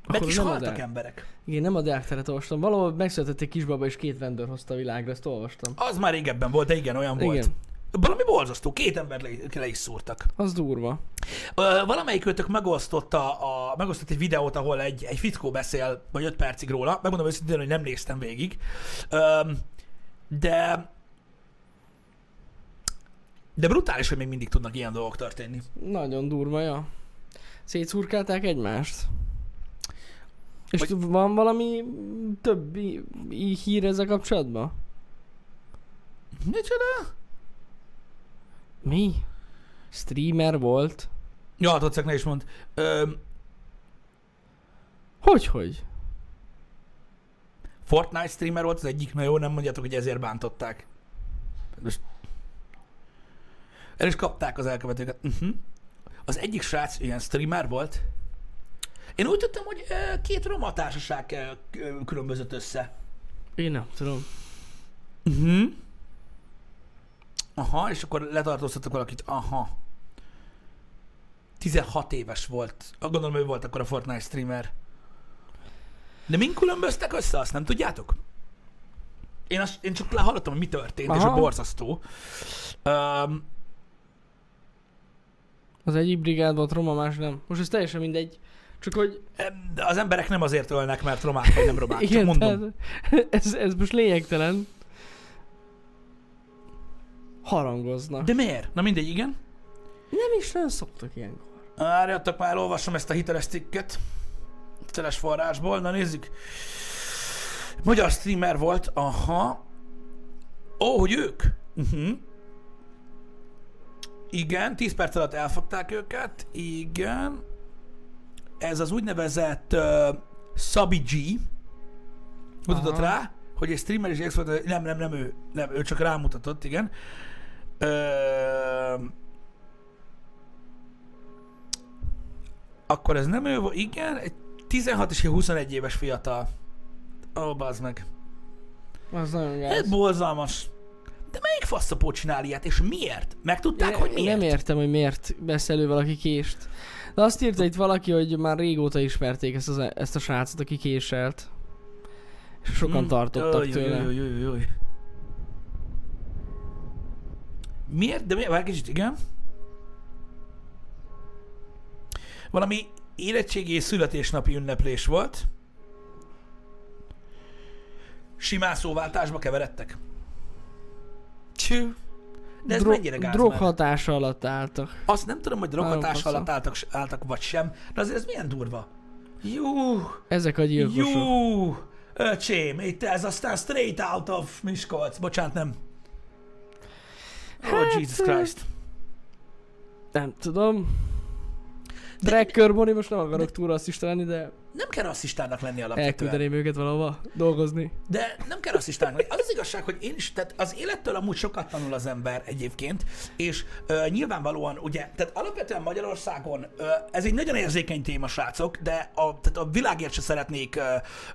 Akkor is haltak emberek. Igen, nem a Deák teret olvastam. Valahol megszületett egy kisbaba, és két rendőr hozta a világra, ezt olvastam. Az már régebben volt, de igen, olyan volt. Igen. Valami borzasztó, két ember le, le is szúrtak. Az durva. Ö, valamelyik őtök megosztotta a, megosztott egy videót, ahol egy, egy fickó beszél, vagy 5 percig róla. Megmondom őszintén, hogy nem néztem végig. Öm, de de brutális, hogy még mindig tudnak ilyen dolgok történni. Nagyon durva, ja. Szétszurkálták egymást. És Hogy- van valami többi hír ezzel kapcsolatban? Micsoda? Mi? Streamer volt? Ja, Tocek, ne is mond. Öm, Hogy, hogy? Fortnite streamer volt az egyik, na jó, nem mondjátok, hogy ezért bántották. Most... El is kapták az elkövetőket. Uh-huh. Az egyik srác ilyen streamer volt. Én úgy tudtam, hogy két roma társaság különbözött össze. Én nem tudom. Uh-huh. Aha, és akkor letartóztattak valakit. Aha. 16 éves volt. Gondolom, ő volt akkor a Fortnite streamer. De mind különböztek össze, azt nem tudjátok? Én, azt, én csak hallottam, hogy mi történt, Aha. és a borzasztó. Um, Az egyik brigád volt, roma, más nem. Most ez teljesen mindegy. Csak hogy... az emberek nem azért ölnek, mert romák vagy nem romák. Csak Igen, mondom. tehát ez, ez most lényegtelen. Harangoznak. De miért? Na mindegy, igen. Nem is nagyon szoktak ilyenkor. Várjatok már, olvasom ezt a hiteles cikket. Hiteles forrásból. Na nézzük. Magyar streamer volt. Aha. Ó, hogy ők? Uh-huh. Igen, 10 perc alatt elfogták őket. Igen. Ez az úgynevezett uh, Sabi G. Mutatott Aha. rá, hogy egy streamer és expert, nem, nem, nem ő, nem, ő csak rámutatott, igen. Ö, akkor ez nem ő igen, egy 16 és egy 21 éves fiatal. Ó, bazd meg. Az nagyon Ez gáz. borzalmas. De melyik faszapó csinál ilyet, és miért? Megtudták, hogy Én miért? nem értem, hogy miért vesz elő valaki kést. De azt írta itt valaki, hogy már régóta ismerték ezt, az, ezt a srácot, aki késelt. És sokan Mm. tartottak Jaj, tőle. jaj, jaj, jaj. Miért? De miért? Várj kicsit, igen. valami érettségi és születésnapi ünneplés volt. Simán szóváltásba keveredtek. Csű. De ez Dro- mennyire gáz már? droghatása alatt álltak. Azt nem tudom, hogy droghatás alatt álltak, álltak vagy sem, de azért ez milyen durva. Jú, Ezek a gyilkosok. jú, öcsém, itt ez aztán straight out of Miskolc. Bocsánat, nem. Oh, Hát, Jesus Christ. Nem tudom. Tracker Bonnie, most nem akarok túl rasszista lenni, de Nem kell rasszistának lenni alapvetően. elküldeném őket valahova dolgozni. De nem kell rasszistának lenni. Az az igazság, hogy én is, tehát az élettől amúgy sokat tanul az ember egyébként, és ö, nyilvánvalóan ugye, tehát alapvetően Magyarországon ö, ez egy nagyon érzékeny téma, srácok, de a, tehát a világért se szeretnék ö,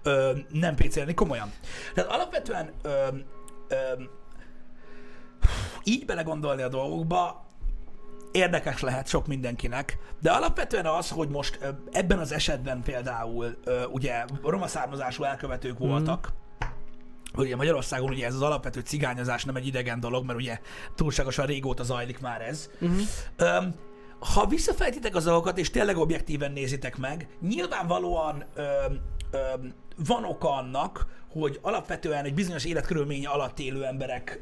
ö, nem pécélni, komolyan. Tehát alapvetően ö, ö, így belegondolni a dolgokba, érdekes lehet sok mindenkinek, de alapvetően az, hogy most ebben az esetben például ugye roma származású elkövetők voltak, hogy ugye Magyarországon ugye ez az alapvető cigányozás nem egy idegen dolog, mert ugye túlságosan régóta zajlik már ez. Uh-huh. Ha visszafejtitek az dolgokat, és tényleg objektíven nézitek meg, nyilvánvalóan öm, van oka annak, hogy alapvetően egy bizonyos életkörülmény alatt élő emberek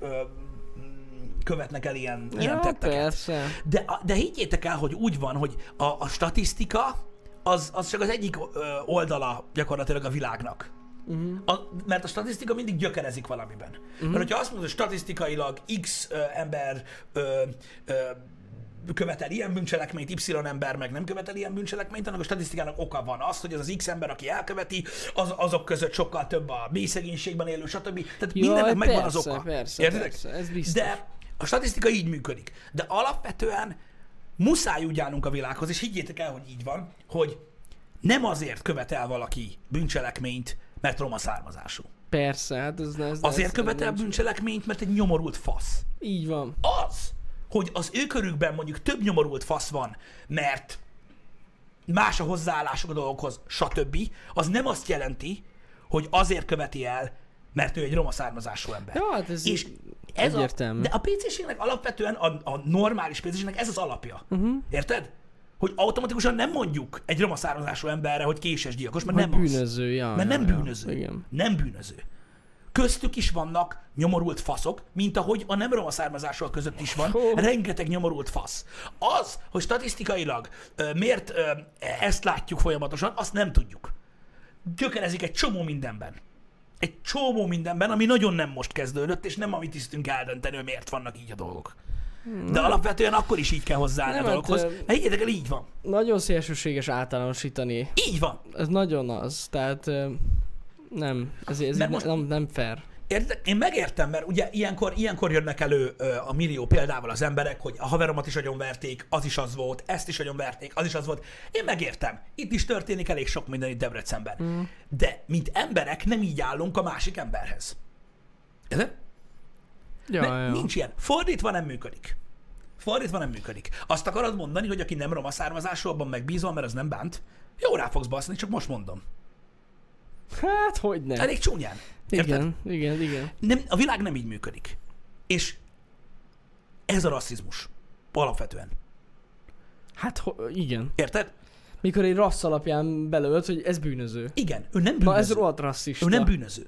követnek el ilyen, ilyen Ja, tetteket. persze. De, de higgyétek el, hogy úgy van, hogy a, a statisztika az, az csak az egyik oldala gyakorlatilag a világnak. Uh-huh. A, mert a statisztika mindig gyökerezik valamiben. Uh-huh. Mert hogyha azt mondod, hogy statisztikailag X ö, ember ö, ö, követel ilyen bűncselekményt, Y ember meg nem követel ilyen bűncselekményt, annak a statisztikának oka van. Az, hogy az az X ember, aki elköveti, az, azok között sokkal több a mély szegénységben élő, stb. Tehát Jaj, mindennek megvan persze, az oka. persze, Értitek? persze, ez biztos. De a statisztika így működik. De alapvetően muszáj úgy állnunk a világhoz, és higgyétek el, hogy így van, hogy nem azért követel valaki bűncselekményt, mert roma származású. Persze, hát ez, ez Azért ez, követel nincs. bűncselekményt, mert egy nyomorult fasz. Így van. Az, hogy az ő körükben mondjuk több nyomorult fasz van, mert más a hozzáállásuk a dolgokhoz, stb., az nem azt jelenti, hogy azért követi el, mert ő egy roma származású ember. Ja, hát ez És ez a, egyértelmű. de a PC-ségnek alapvetően a, a normális PC-ségnek ez az alapja. Uh-huh. Érted? Hogy automatikusan nem mondjuk egy roma származású emberre, hogy késes gyilkos, mert Hogy nem az. bűnöző, ja. Mert nem ja. bűnöző. Igen. Nem bűnöző. Köztük is vannak nyomorult faszok, mint ahogy a nem roma származásúak között is van, Hó. rengeteg nyomorult fasz. Az, hogy statisztikailag miért ezt látjuk folyamatosan, azt nem tudjuk. Gyökerezik egy csomó mindenben. Egy csomó mindenben, ami nagyon nem most kezdődött, és nem a mi tisztünk eldönteni, hogy miért vannak így a dolgok. De alapvetően akkor is így kell hozzáállni Nem, a hát, dologhoz. Mert higgyetek el, így van. Nagyon szélsőséges általánosítani. Így van. Ez nagyon az, tehát nem, ez, ez így most- nem, nem fair. Érted? Én megértem, mert ugye ilyenkor, ilyenkor jönnek elő a millió példával az emberek, hogy a haveromat is agyonverték, az is az volt, ezt is agyonverték, az is az volt. Én megértem. Itt is történik elég sok minden itt Debrecenben. Mm. De, mint emberek, nem így állunk a másik emberhez. Érted? Ja, ja. nincs ilyen. Fordítva nem működik. Fordítva nem működik. Azt akarod mondani, hogy aki nem roma származású, abban megbízol, mert az nem bánt? Jó, rá fogsz baszni, csak most mondom. Hát, hogy nem. Elég csúnyán. Érted? Igen, igen, igen. Nem, a világ nem így működik. És ez a rasszizmus. Alapvetően. Hát, igen. Érted? Mikor egy rassz alapján belölt, hogy ez bűnöző. Igen, ő nem bűnöző. Na ez rohadt rasszista. ő nem bűnöző.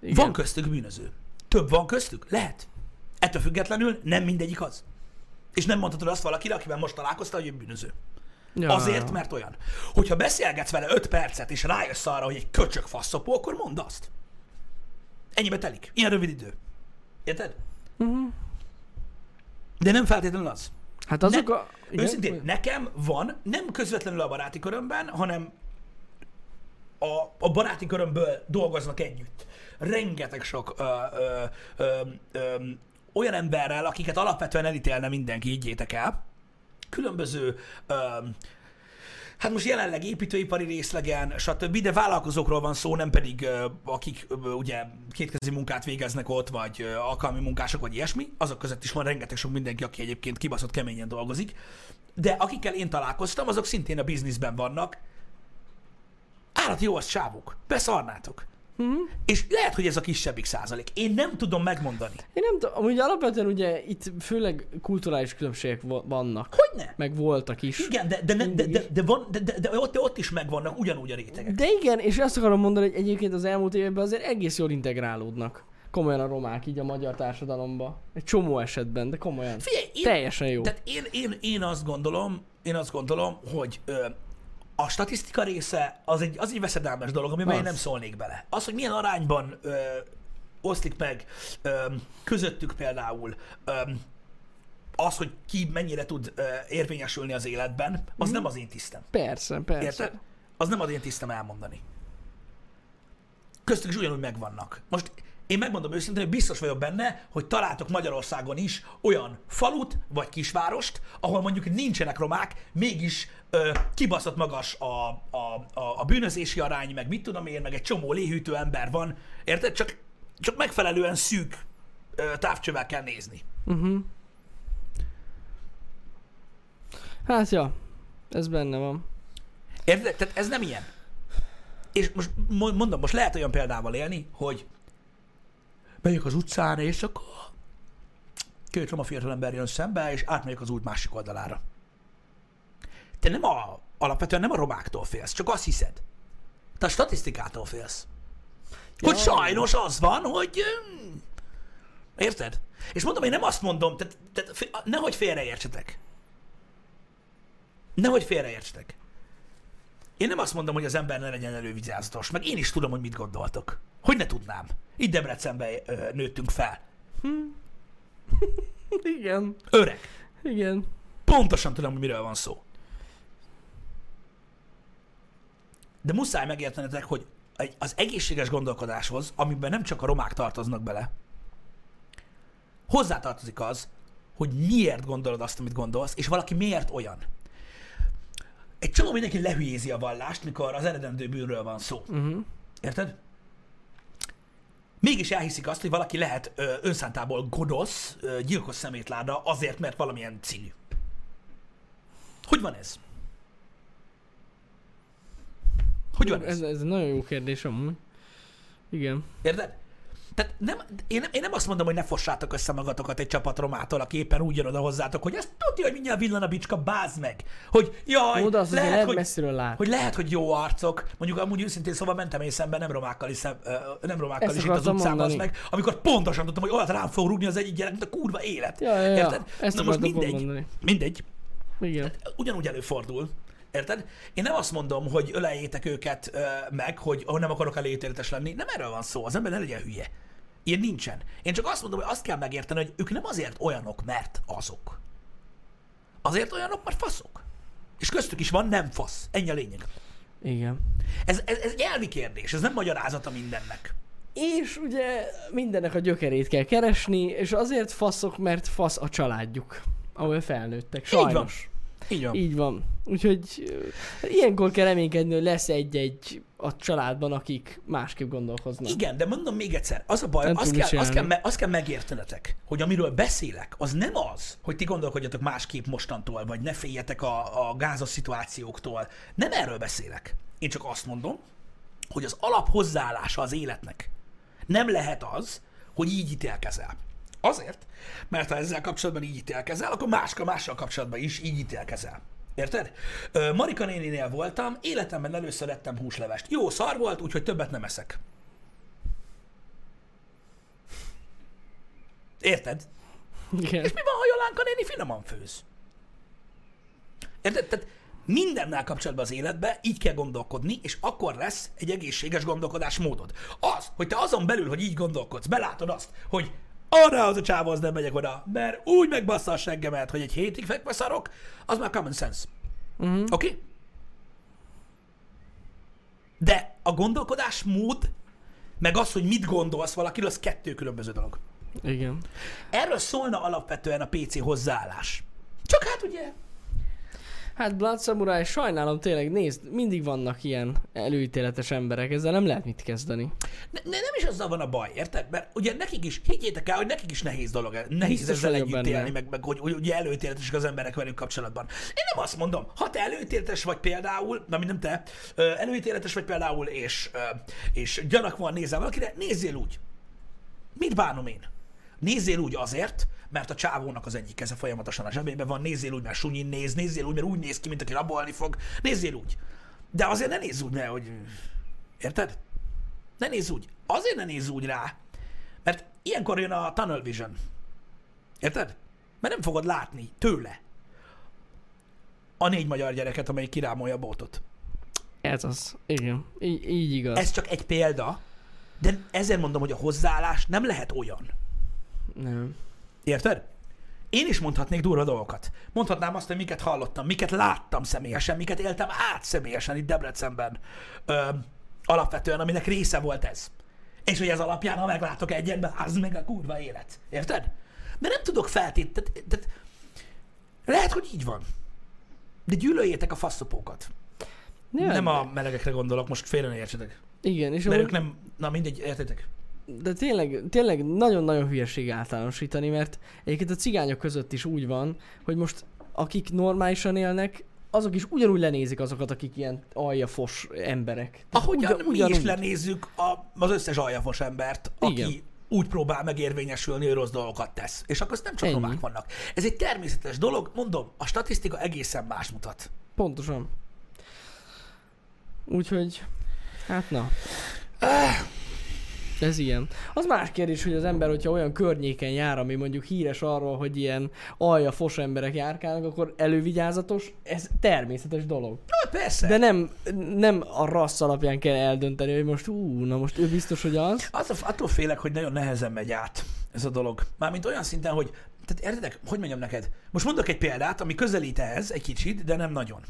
Igen. Van köztük bűnöző. Több van köztük? Lehet. Ettől függetlenül nem mindegyik az. És nem mondhatod azt valakire, akivel most találkoztál, hogy ő bűnöző. ja, Azért, mert olyan. Hogyha beszélgetsz vele 5 percet, és rájössz arra, hogy egy köcsög faszopó, akkor mondd azt. Ennyibe telik. Ilyen rövid idő. Érted? Mhm. De nem feltétlenül az. Hát azok Ne- a... Igen? Őszintén, nekem van, nem közvetlenül a baráti körömben, hanem a, a baráti körömből dolgoznak együtt. Rengeteg sok ö, ö, ö, ö, olyan emberrel, akiket alapvetően elítélne mindenki, higgyétek el. Különböző ö, Hát most jelenleg építőipari részlegen, stb., de vállalkozókról van szó, nem pedig akik ugye kétkezi munkát végeznek ott, vagy alkalmi munkások, vagy ilyesmi. Azok között is van rengeteg sok mindenki, aki egyébként kibaszott keményen dolgozik. De akikkel én találkoztam, azok szintén a bizniszben vannak. Állat jó az csávuk. Beszarnátok. Mhm. És lehet, hogy ez a kisebbik százalék. Én nem tudom megmondani. Én nem tudom, amúgy alapvetően ugye itt főleg kulturális különbségek va- vannak. Hogyne? Meg voltak is. Igen, de, de, de, de, de, de, van, de, de, de ott, ott is megvannak ugyanúgy a rétegek. De igen, és azt akarom mondani, hogy egyébként az elmúlt években azért egész jól integrálódnak. Komolyan a romák így a magyar társadalomba. Egy csomó esetben, de komolyan. Figyelj, én, Teljesen jó. Tehát én, én, én azt gondolom, én azt gondolom, hogy ö, a statisztika része az egy, az egy veszedelmes dolog, amiben én Az. nem szólnék bele. Az, hogy milyen arányban ö, oszlik meg ö, közöttük például ö, az, hogy ki mennyire tud ö, érvényesülni az életben, az nem az én tisztem. Persze, persze. Érted? Az nem az én tisztem elmondani. Köztük is ugyanúgy megvannak. Most én megmondom őszintén, hogy biztos vagyok benne, hogy találtok Magyarországon is olyan falut vagy kisvárost, ahol mondjuk nincsenek romák, mégis ö, kibaszott magas a, a, a, a bűnözési arány, meg mit tudom én, meg egy csomó léhűtő ember van. Érted? Csak, csak megfelelően szűk ö, távcsővel kell nézni. Uh-huh. Hát ja, ez benne van. Érted? Tehát ez nem ilyen. És most mo- mondom, most lehet olyan példával élni, hogy megyek az utcán, és akkor két roma fiatalember jön szembe, és átmegyek az út másik oldalára. Te nem a, alapvetően nem a romáktól félsz, csak azt hiszed. Te a statisztikától félsz. Hogy Ja. sajnos az van, hogy... mm, Érted? És mondom, én nem azt mondom, tehát, tehát nehogy félreértsetek. Nehogy félreértsetek. Én nem azt mondom, hogy az ember ne legyen elővigyázatos, meg én is tudom, hogy mit gondoltok. Hogy ne tudnám. Itt Debrecenben ö, nőttünk fel. [laughs] Igen, Öreg. igen. Pontosan tudom, hogy miről van szó. De muszáj megértenetek, hogy az egészséges gondolkodáshoz, amiben nem csak a romák tartoznak bele, hozzátartozik az, hogy miért gondolod azt, amit gondolsz, és valaki miért olyan. Egy csomó mindenki lehülyézi a vallást, mikor az eredendő bűnről van szó. Uh-huh. Érted? Mégis elhiszik azt, hogy valaki lehet ö, önszántából godosz, ö, gyilkos szemétláda azért, mert valamilyen színű. Hogy van ez? Hogy van ez? Ez, ez nagyon jó kérdés amúgy. Igen. Érted? Tehát nem, én, nem, én nem azt mondom, hogy ne fossátok össze magatokat egy csapat romától, aki éppen úgy jön oda hozzátok, hogy ezt tudja, hogy mindjárt villan a bicska, bázd meg. Hogy jaj, azt azért lehet, hogy, messziről lát. hogy lehet, hogy jó arcok, mondjuk amúgy őszintén szóval mentem én szemben nem romákkal is, szem, nem romákkal Ezt is itt az utcán, az meg, amikor pontosan tudtam, hogy olyat rám fog rúgni az egyik gyerek, mint a kurva élet. Ja, ja, ja. Érted? Ezt Na most mindegy, mondani. mindegy, Igen. ugyanúgy előfordul. Érted? Én nem azt mondom, hogy öleljétek őket ö, meg, hogy oh, nem akarok elétéletes lenni. Nem erről van szó, az ember ne legyen hülye. Ilyen nincsen. Én csak azt mondom, hogy azt kell megérteni, hogy ők nem azért olyanok, mert azok. Azért olyanok, mert faszok. És köztük is van nem fasz. Ennyi a lényeg. Igen. Ez, ez, ez egy elvi kérdés, ez nem magyarázata mindennek. És ugye mindennek a gyökerét kell keresni, és azért faszok, mert fasz a családjuk, ahol felnőttek. Sajnos. Így van. Így van. Így van. Úgyhogy ilyenkor kell reménykedni, hogy lesz egy-egy a családban, akik másképp gondolkoznak. Igen, de mondom még egyszer, az a baj, Nem azt kell, azt, kell, csinálni. me- azt kell megértenetek, hogy amiről beszélek, az nem az, hogy ti gondolkodjatok másképp mostantól, vagy ne féljetek a, a gázos szituációktól. Nem erről beszélek. Én csak azt mondom, hogy az alap hozzáállása az életnek nem lehet az, hogy így ítélkezel. Azért, mert ha ezzel kapcsolatban így ítélkezel, akkor máska mással kapcsolatban is így ítélkezel. Érted? Ö, Marika néninél voltam, életemben először ettem húslevest. Jó szar volt, úgyhogy többet nem eszek. Érted? Igen. És mi van, ha Jolánka néni finoman főz? Érted? Tehát mindennel kapcsolatban az életben így kell gondolkodni, és akkor lesz egy egészséges gondolkodásmódod. Az, hogy te azon belül, hogy így gondolkodsz, belátod azt, hogy arra az a csávához nem megyek oda, mert úgy megbassza a seggemet, hogy egy hétig fekve szarok, az már common sense. Uh-huh. Oké? Okay? De a gondolkodásmód, meg az, hogy mit gondolsz valakiről, az kettő különböző dolog. Igen. Erről szólna alapvetően a PC hozzáállás. Csak hát ugye, Hát Blood Samurai, sajnálom tényleg, nézd, mindig vannak ilyen előítéletes emberek, ezzel nem lehet mit kezdeni. Ne, ne, nem is azzal van a baj, érted? Mert ugye nekik is, higgyétek el, hogy nekik is nehéz dolog, nehéz Biztos ezzel együtt benne. élni, meg, meg hogy, hogy ugye előítéletesek az emberek velük kapcsolatban. Én nem azt mondom, ha te előítéletes vagy például, na nem te, előítéletes vagy például, és, és gyanak van nézel valakire, nézzél úgy. Mit bánom én? Nézzél úgy azért, mert a csávónak az egyik keze folyamatosan a zsebében van, nézzél úgy, mert sunyin néz, nézzél úgy, mert úgy néz ki, mint aki rabolni fog, nézzél úgy. De azért ne nézz úgy, mert hogy... Érted? Ne nézz úgy. Azért ne nézz úgy rá, mert ilyenkor jön a tunnel vision. Érted? Mert nem fogod látni tőle a négy magyar gyereket, amelyik kirámolja a botot. Ez az. Igen. Így, így igaz. Ez csak egy példa, de ezért mondom, hogy a hozzáállás nem lehet olyan. Nem. Érted? Én is mondhatnék durva dolgokat. Mondhatnám azt, hogy miket hallottam, miket láttam személyesen, miket éltem át személyesen itt Debrecenben. Ö, alapvetően, aminek része volt ez. És hogy ez alapján, ha meglátok egy ember, az meg a kurva élet. Érted? De nem tudok feltét... Tehát, tehát, lehet, hogy így van. De gyűlöljétek a faszopókat. Ja, Nem a melegekre gondolok, most félre ne értsetek. Igen, és Mert amúgy, ők nem... Na mindegy, értitek? De tényleg, tényleg nagyon-nagyon hülyeség általánosítani, mert egyébként a cigányok között is úgy van, hogy most akik normálisan élnek, azok is ugyanúgy lenézik azokat, akik ilyen aljafos emberek. Tehát Ahogyan ugyan- mi is ugyanúgy. lenézzük a, az összes aljafos embert, aki Igen. úgy próbál megérvényesülni, hogy rossz dolgokat tesz. És akkor azt nem csak Ennyi. romák vannak. Ez egy természetes dolog, mondom, a statisztika egészen más mutat. Pontosan. Úgyhogy, hát na. Ez ilyen. Az más kérdés, hogy az ember, hogyha olyan környéken jár, ami mondjuk híres arról, hogy ilyen alja fos emberek járkálnak, akkor elővigyázatos, ez természetes dolog. Na, persze. De nem, nem a rassz alapján kell eldönteni, hogy most ú, na most ő biztos, hogy az. Az, attól félek, hogy nagyon nehezen megy át ez a dolog. Mármint olyan szinten, hogy, tehát értedek, hogy mondjam neked? Most mondok egy példát, ami közelít ehhez egy kicsit, de nem nagyon.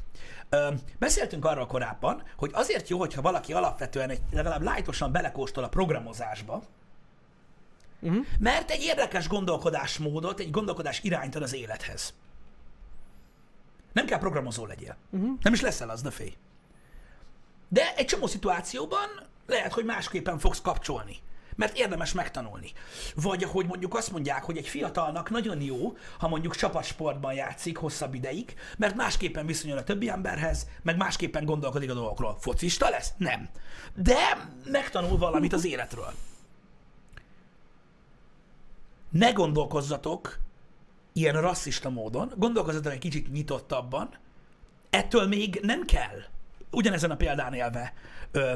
Ö, beszéltünk arról korábban, hogy azért jó, hogyha valaki alapvetően egy legalább lájtosan belekóstol a programozásba, Uh-huh. mert egy érdekes gondolkodásmódot, egy gondolkodás irányt ad az élethez. Nem kell programozó legyél. Uh-huh. Nem is leszel az, de félj. De egy csomó szituációban lehet, hogy másképpen fogsz kapcsolni. Mert érdemes megtanulni. Vagy ahogy mondjuk azt mondják, hogy egy fiatalnak nagyon jó, ha mondjuk csapatsportban játszik hosszabb ideig, mert másképpen viszonyul a többi emberhez, meg másképpen gondolkodik a dolgokról. Focista lesz? Nem. De megtanul valamit az életről. Ne gondolkozzatok ilyen rasszista módon, gondolkozzatok egy kicsit nyitottabban, ettől még nem kell, ugyanezen a példán élve, ö,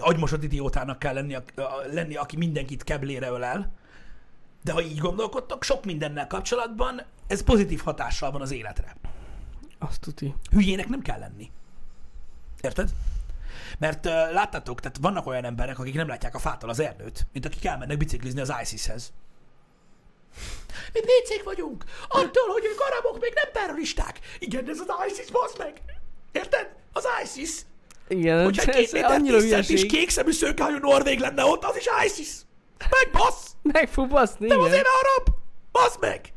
agymosott idiótának kell lenni, a, a, lenni, aki mindenkit keblére ölel, de ha így gondolkodtok, sok mindennel kapcsolatban ez pozitív hatással van az életre. Azt tuti. Hülyének nem kell lenni. Érted? Mert uh, láttátok, tehát vannak olyan emberek, akik nem látják a fától az erdőt, mint akik elmennek biciklizni az ISIS-hez. Mi PC-k vagyunk! Attól, hogy ők arabok, még nem terroristák! Igen, ez az ISIS, basz meg! Érted? Az ISIS! Igen, Hogyha ez, két annyira hülyeség. kék szemű norvég lenne ott, az is ISIS! Meg basz! Meg fog baszni, Nem igen. azért arab! Basz meg!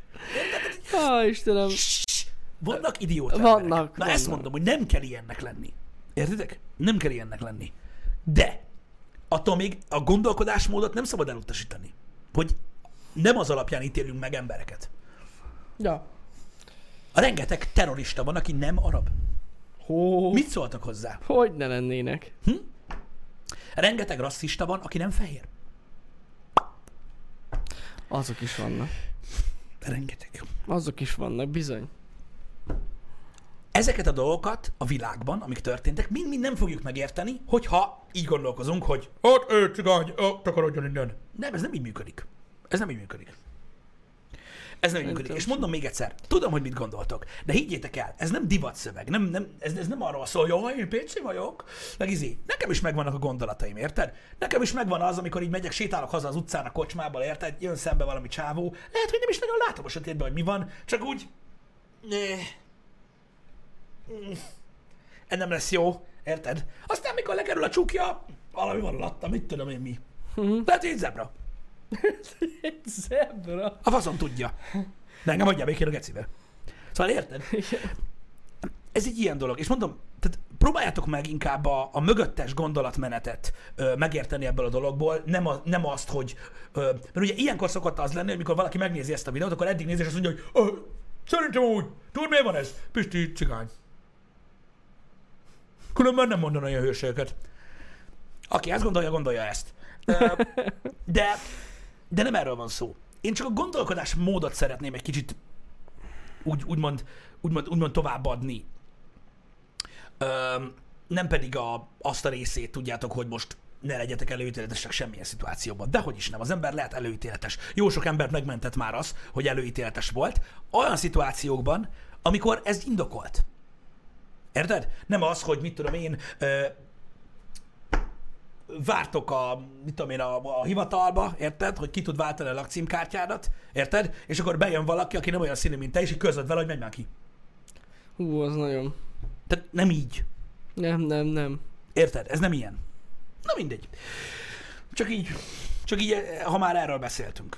Á, Istenem. Vannak idióta Vannak. Na ezt vannak. mondom, hogy nem kell ilyennek lenni. Értitek? Nem kell ilyennek lenni. De attól még a gondolkodásmódot nem szabad elutasítani. Hogy nem az alapján ítélünk meg embereket. Ja. A rengeteg terrorista van, aki nem arab. Hó, Mit szóltak hozzá? hogy ne lennének? Rengeteg rasszista van, aki nem fehér. Azok is vannak. Rengeteg. Azok is vannak, bizony. Ezeket a dolgokat a világban, amik történtek, mind-mind nem fogjuk megérteni, hogyha így gondolkozunk, hogy hát ő cigány, takarodjon innen. Nem, ez nem így működik. Ez nem így működik. Ez nem működik. És mondom még egyszer, tudom, hogy mit gondoltok, de higgyétek el, ez nem divat szöveg, nem, nem, ez, ez nem arról szól, hogy én PC vagyok, meg izé. Nekem is megvannak a gondolataim, érted? Nekem is megvan az, amikor így megyek, sétálok haza az utcán a kocsmából, érted? Jön szembe valami csávó. Lehet, hogy nem is nagyon látom a sötétben, hogy mi van, csak úgy... Ez nem lesz jó, érted? Aztán mikor lekerül a csukja, valami van alatta, mit tudom én mi. Lehet, hogy zebra. Egy [laughs] zebra. A faszom tudja. De engem adja békén a gecibe. Szóval érted? ez egy ilyen dolog. És mondom, tehát próbáljátok meg inkább a, a mögöttes gondolatmenetet ö, megérteni ebből a dologból, nem, a, nem azt, hogy... Ö, mert ugye ilyenkor szokott az lenni, hogy mikor valaki megnézi ezt a videót, akkor eddig nézi, és azt mondja, hogy szerintem úgy, tudod miért van ez? Pisti cigány. Különben nem mondana olyan hőségeket. Aki ezt gondolja, gondolja ezt. De, de nem erről van szó. Én csak a gondolkodás módot szeretném egy kicsit úgy, úgymond, úgymond, úgymond továbbadni. Öm, nem pedig a, azt a részét, tudjátok, hogy most ne legyetek előítéletesek semmilyen szituációban. De hogy is nem, az ember lehet előítéletes. Jó sok embert megmentett már az, hogy előítéletes volt. Olyan szituációkban, amikor ez indokolt. Érted? Nem az, hogy mit tudom én, vártok a, mit tudom én, a, a hivatalba, érted? Hogy ki tud váltani a lakcímkártyádat, érted? És akkor bejön valaki, aki nem olyan színű, mint te, és így közöd vele, hogy menj már ki. Hú, az nagyon... Tehát nem így. Nem, nem, nem. Érted? Ez nem ilyen. Na mindegy. Csak így, csak így, ha már erről beszéltünk.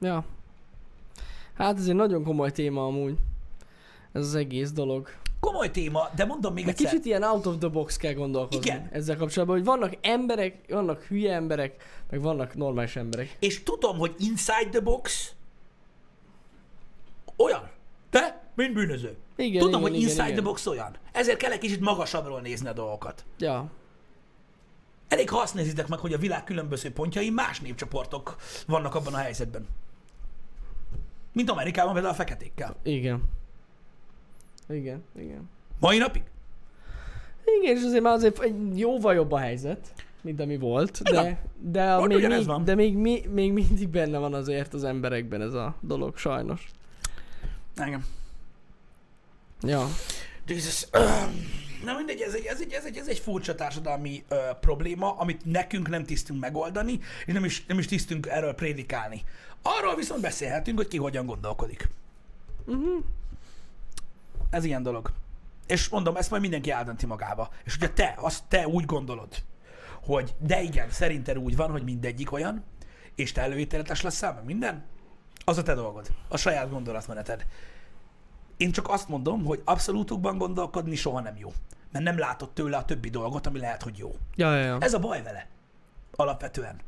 Ja. Hát ez egy nagyon komoly téma amúgy. Ez az egész dolog. Komoly téma, de mondom még De egyszer. kicsit ilyen out of the box kell gondolkozni Igen. ezzel kapcsolatban, hogy vannak emberek, vannak hülye emberek, meg vannak normális emberek. És tudom, hogy inside the box olyan. Te, mint bűnöző. Igen, tudom, igen, hogy igen, inside igen. the box olyan. Ezért kell egy kicsit magasabbról nézni a dolgokat. Ja. Elég ha azt nézitek meg, hogy a világ különböző pontjai más népcsoportok vannak abban a helyzetben. Mint Amerikában például a feketékkel. Igen. Igen, igen. Mai napig? Igen, és azért már azért egy jóval jobb a helyzet, mint ami volt, de, de, a, Ott még, még, van. de még, még, még mindig benne van azért az emberekben ez a dolog, sajnos. Igen. Ja. Jesus. [clears throat] Na mindegy, ez egy, ez egy, ez egy, ez egy furcsa társadalmi ö, probléma, amit nekünk nem tisztünk megoldani, és nem is, nem is tisztünk erről prédikálni. Arról viszont beszélhetünk, hogy ki hogyan gondolkodik. Uh-huh. Ez ilyen dolog. És mondom, ezt majd mindenki eldönti magába. És hogyha te, azt te úgy gondolod, hogy de igen, szerinted úgy van, hogy mindegyik olyan, és te előítéletes leszel, meg minden, az a te dolgod. A saját gondolatmeneted. Én csak azt mondom, hogy abszolútokban gondolkodni soha nem jó. Mert nem látod tőle a többi dolgot, ami lehet, hogy jó. Ja, ja, ja. Ez a baj vele. Alapvetően.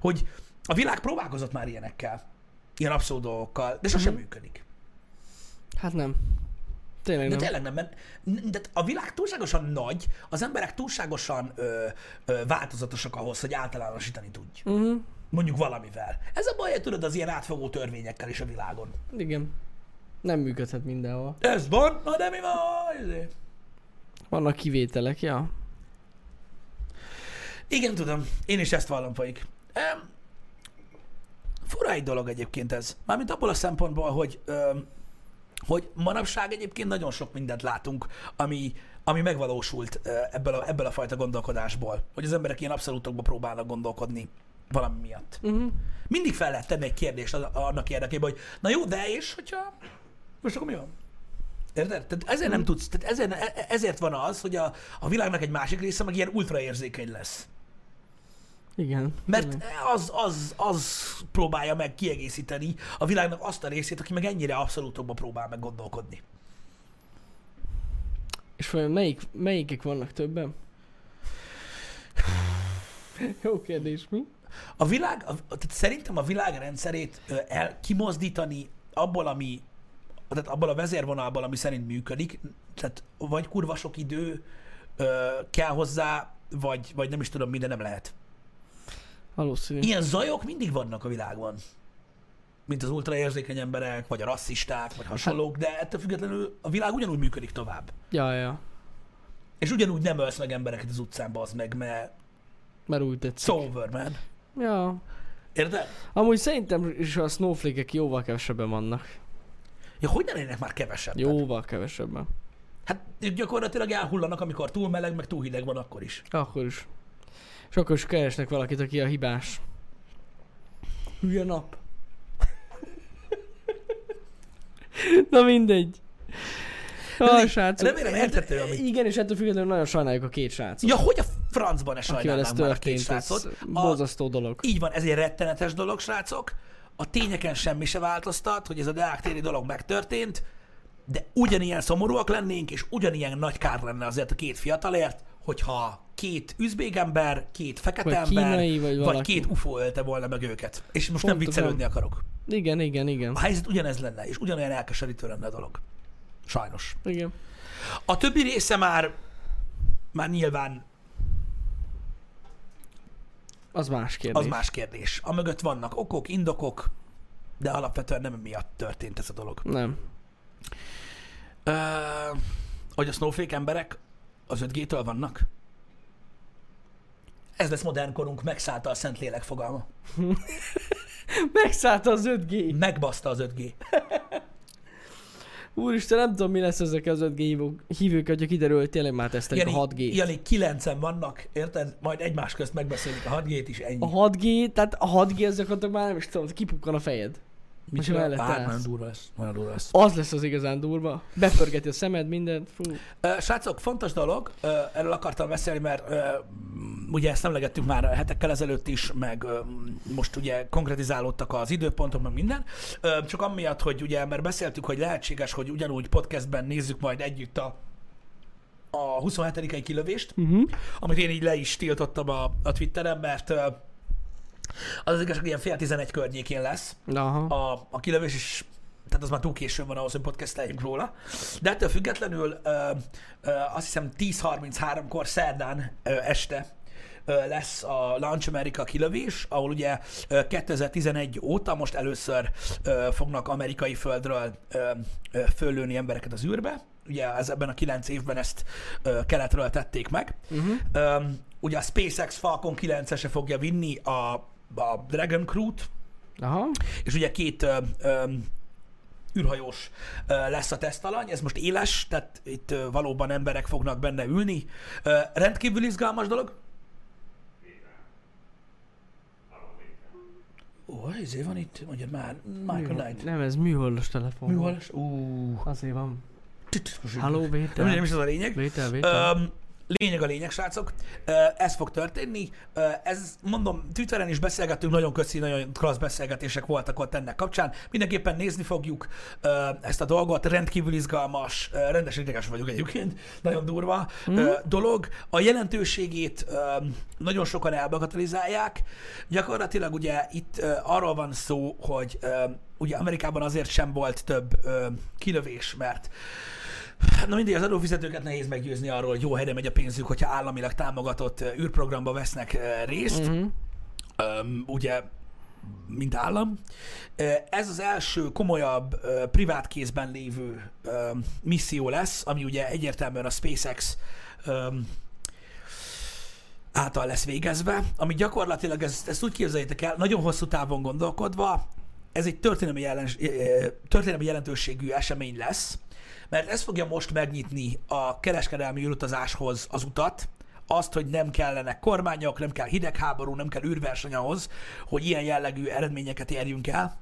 Hogy a világ próbálkozott már ilyenekkel. Ilyen abszolút dolgokkal, de sosem Mhm. működik. Hát nem. Tényleg De nem. tényleg nem, mert de a világ túlságosan nagy, az emberek túlságosan ö, ö, változatosak ahhoz, hogy általánosítani tudj. Uh-huh. Mondjuk valamivel. Ez a baj, tudod, az ilyen átfogó törvényekkel is a világon. Igen. Nem működhet mindenhol. Ez van, na de mi van? Izé. Vannak kivételek, ja. Igen, tudom. Én is ezt vallom, Paik. Um, fura egy dolog egyébként ez. Mármint abból a szempontból, hogy, um, hogy manapság egyébként nagyon sok mindent látunk, ami, ami megvalósult ebből, a, ebből a fajta gondolkodásból. Hogy az emberek ilyen abszolútokba próbálnak gondolkodni valami miatt. Uh-huh. Mindig fel lehet tenni egy kérdést annak érdekében, hogy na jó, de és, hogyha... Most akkor mi van? Érted? Tehát ezért nem tudsz, tehát ezért, e- ezért van az, hogy a, a világnak egy másik része meg ilyen ultraérzékeny lesz. Igen. Mert az, az, az próbálja meg kiegészíteni a világnak azt a részét, aki meg ennyire abszolútokban próbál meg gondolkodni. És vajon melyik, melyikek vannak többen? [sighs] Jó kérdés, mi? A világ, a, tehát szerintem a világ rendszerét el kimozdítani abból, ami, tehát abból a vezérvonalból, ami szerint működik, tehát vagy kurva sok idő ö, kell hozzá, vagy, vagy nem is tudom, minden nem lehet. Valószínű. Ilyen zajok mindig vannak a világban. Mint az ultraérzékeny emberek, vagy a rasszisták, vagy hasonlók, de ettől függetlenül a világ ugyanúgy működik tovább. Ja, ja. És ugyanúgy nem ölsz meg embereket az utcán, az meg, mert Mert úgy it's tetszik. over, man. Ja. Érted? Amúgy szerintem is a snowflake-ek jóval kevesebben vannak. Ja, hogy ne lennének már kevesebb? Jóval kevesebben. Hát gyakorlatilag elhullanak, amikor túl meleg, meg túl hideg van, akkor is. Akkor is. És akkor is keresnek valakit, aki a hibás. Hülye nap. [laughs] Na mindegy. Remé- srácok. remélem érthető, amit- Igen, és ettől függetlenül nagyon sajnáljuk a két srácot. Ja, hogy a francban ne akivel ez már a két történt, ez srácot? A, borzasztó dolog. így van, ez egy rettenetes dolog, srácok. A tényeken semmi se változtat, hogy ez a Deák téri dolog megtörtént. de ugyanilyen szomorúak lennénk, és ugyanilyen nagy kár lenne azért a két fiatalért, hogyha két üzbég ember, két fekete Vagy ember, kínai, vagy vagy két UFO ölte volna meg őket. És most nem Pontosan. viccelődni akarok. Igen, igen, igen. A helyzet ugyanez lenne, és ugyanolyan elkeserítő lenne a dolog. Sajnos. Igen. A többi része már, már nyilván Az más kérdés. az más kérdés. A mögött vannak okok, indokok, de alapvetően nem miatt történt ez a dolog. Nem. Ö, hogy a snowflake emberek az 5G-től vannak? Ez lesz modern korunk, megszállta a Szentlélek fogalma. [laughs] Megszállta az 5G. Megbaszta az 5G. [laughs] Úristen, nem tudom, mi lesz ezek az 5G hívók, hívők, hogyha kiderül, hogy tényleg már tesztelik a 6G-t. Jani, kilencen vannak, érted? Majd egymás közt megbeszélik a 6G-t is, ennyi. A 6G, tehát a 6G az gyakorlatilag már nem is tudom, kipukkan a fejed. Mit mellette Bár, állsz. nagyon durva lesz. Nagyon durva lesz. Az lesz az igazán durva. Bepörgeti a szemed, mindent. Fú. Ö, Srácok, fontos dolog, erről akartam beszélni, mert ugye ezt emlegettünk már hetekkel ezelőtt is, meg most ugye konkretizálódtak az időpontok, meg minden. Csak amiatt, hogy ugye, mert beszéltük, hogy lehetséges, hogy ugyanúgy podcastben nézzük majd együtt a a 27. kilövést, Uh-huh. amit én így le is tiltottam a, a Twitteren, mert az az igazság, hogy ilyen fél tizenegy környékén lesz Aha. a, a kilövés is, tehát az már túl későn van ahhoz, hogy podcasteljünk róla. De ettől függetlenül ö, ö, azt hiszem 10.33-kor szerdán ö, este lesz a Launch America kilövés, ahol ugye ö, 2011 óta most először fognak amerikai földről föllőni embereket az űrbe. Ugye ez ebben a kilenc évben ezt keletről tették meg. Uh-huh. Ugye a SpaceX Falcon 9-ese fogja vinni a, a Dragon Crew-t, Aha. és ugye két ö, ö, űrhajós lesz a tesztalany, ez most éles, tehát itt valóban emberek fognak benne ülni. Rendkívül izgalmas dolog. Ó, ezért van itt, mondja már, Michael Knight. Nem, ez műholdas telefon. Műholdas? Ú, Azért van. titkos. Halló, Nem, vétel. nem is az a lényeg. Vétel, vétel. Lényeg a lényeg, srácok. Ez fog történni. Ez, mondom, Twitteren is beszélgettünk, nagyon köszi, nagyon klassz beszélgetések voltak ott ennek kapcsán. Mindenképpen nézni fogjuk ezt a dolgot. Rendkívül izgalmas, rendesen ideges vagyok egyébként, nagyon durva ö, dolog. A jelentőségét nagyon sokan elbagatelizálják. Gyakorlatilag ugye itt arról van szó, hogy ugye Amerikában azért sem volt több kilövés, mert Na mindig az adófizetőket nehéz meggyőzni arról, hogy jó helyre megy a pénzük, hogyha államilag támogatott űrprogramba vesznek részt, Uh-huh. Öm, ugye, mint állam. Ez az első komolyabb privát kézben lévő misszió lesz, ami ugye egyértelműen a SpaceX által lesz végezve, ami gyakorlatilag, ezt, ezt úgy képzeljétek el, nagyon hosszú távon gondolkodva, ez egy történelmi, jelens, történelmi jelentőségű esemény lesz, mert ez fogja most megnyitni a kereskedelmi űrutazáshoz az utat, azt, hogy nem kellenek kormányok, nem kell hidegháború, nem kell űrverseny ahhoz, hogy ilyen jellegű eredményeket érjünk el,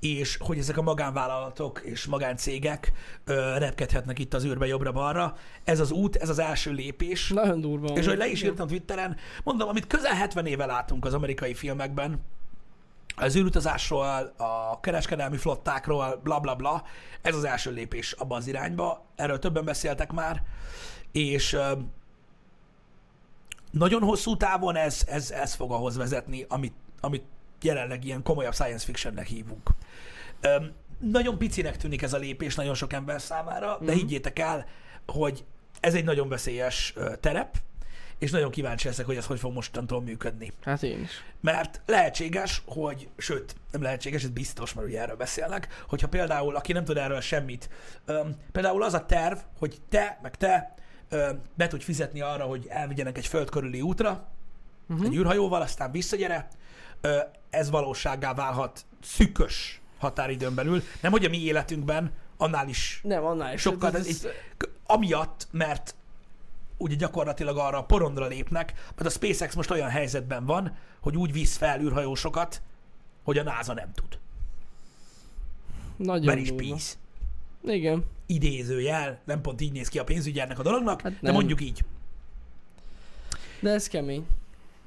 és hogy ezek a magánvállalatok és magáncégek ö, repkedhetnek itt az űrbe jobbra-balra. Ez az út, ez az első lépés. Nagyon durva. És hogy le is írtam Twitteren, mondom, amit közel 70 éve látunk az amerikai filmekben, az űrutazásról, a kereskedelmi flottákról, bla bla bla, ez az első lépés abban az irányba, erről többen beszéltek már, és nagyon hosszú távon ez, ez, ez fog ahhoz vezetni, amit, amit jelenleg ilyen komolyabb science fictionnek hívunk. Nagyon picinek tűnik ez a lépés nagyon sok ember számára, de Mhm. higgyétek el, hogy ez egy nagyon veszélyes terep, és nagyon kíváncsi leszek, hogy ez hogy fog mostantól működni. Hát én is. Mert lehetséges, hogy, sőt, nem lehetséges, ez biztos, mert ugye erről beszélnek, hogyha például, aki nem tud erről semmit, öm, például az a terv, hogy te, meg te öm, be tudj fizetni arra, hogy elvigyenek egy föld körüli útra, Uh-huh. egy űrhajóval, aztán visszagyere, ö, ez valósággá válhat szűkös határidőn belül. Nem, hogy a mi életünkben, annál is Nem, annál is. sokkal, Ez- ez, ez- amiatt, mert ugye gyakorlatilag arra a porondra lépnek, mert a SpaceX most olyan helyzetben van, hogy úgy visz fel űrhajósokat, hogy a NASA nem tud. Nagyon Mert is peace. Igen. Idézőjel, nem pont így néz ki a pénzügy ennek a dolognak, Hát de nem. mondjuk így. De ez kemény.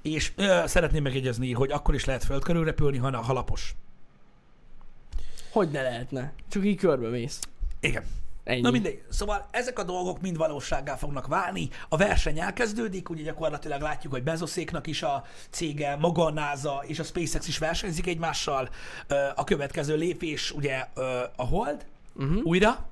És ö, szeretném megjegyezni, hogy akkor is lehet föld körül repülni, ha, ha lapos. Hogy ne lehetne? Csak így körbe mész. Igen. Ennyi. Na mindegy. Szóval ezek a dolgok mind valósággá fognak válni. A verseny elkezdődik, ugye gyakorlatilag látjuk, hogy Bezoszéknak is a cége, maga a NASA és a SpaceX is versenyzik egymással. A következő lépés ugye a Hold Uh-huh. újra.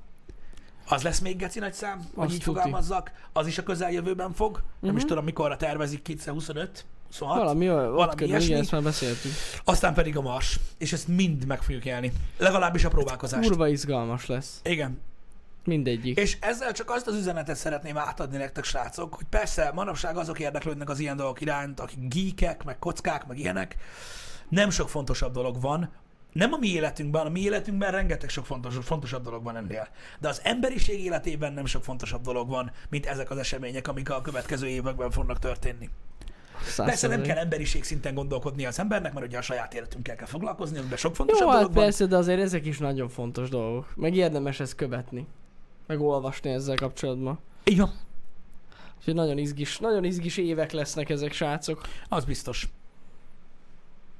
Az lesz még geci nagy szám, hogy Azt így tuti. fogalmazzak. Az is a közeljövőben fog. Nem is tudom, mikorra tervezik, 2025, 26. Valami valami körül, ilyesmi. igen, ezt már beszéltünk. Aztán pedig a Mars. És ezt mind meg fogjuk élni. Legalábbis a próbálkozást. Kurva izgalmas lesz. Igen. Mindegyik. És ezzel csak azt az üzenetet szeretném átadni nektek, srácok, hogy persze manapság azok érdeklődnek az ilyen dolgok iránt, akik geekek, meg kockák, meg ilyenek. Nem sok fontosabb dolog van, nem a mi életünkben, a mi életünkben rengeteg sok fontos, fontosabb dolog van ennél. De az emberiség életében nem sok fontosabb dolog van, mint ezek az események, amik a következő években fognak történni. Persze nem kell emberiség szinten gondolkodni az embernek, mert ugye a saját életünkkel kell foglalkozni, amiben sok fontosabb Jó, hát dolog van. persze, de azért ezek is nagyon fontos dolgok. Meg érdemes ezt követni. Meg olvasni ezzel kapcsolatban. Van, Úgyhogy nagyon izgis, nagyon izgis évek lesznek ezek, srácok. az biztos.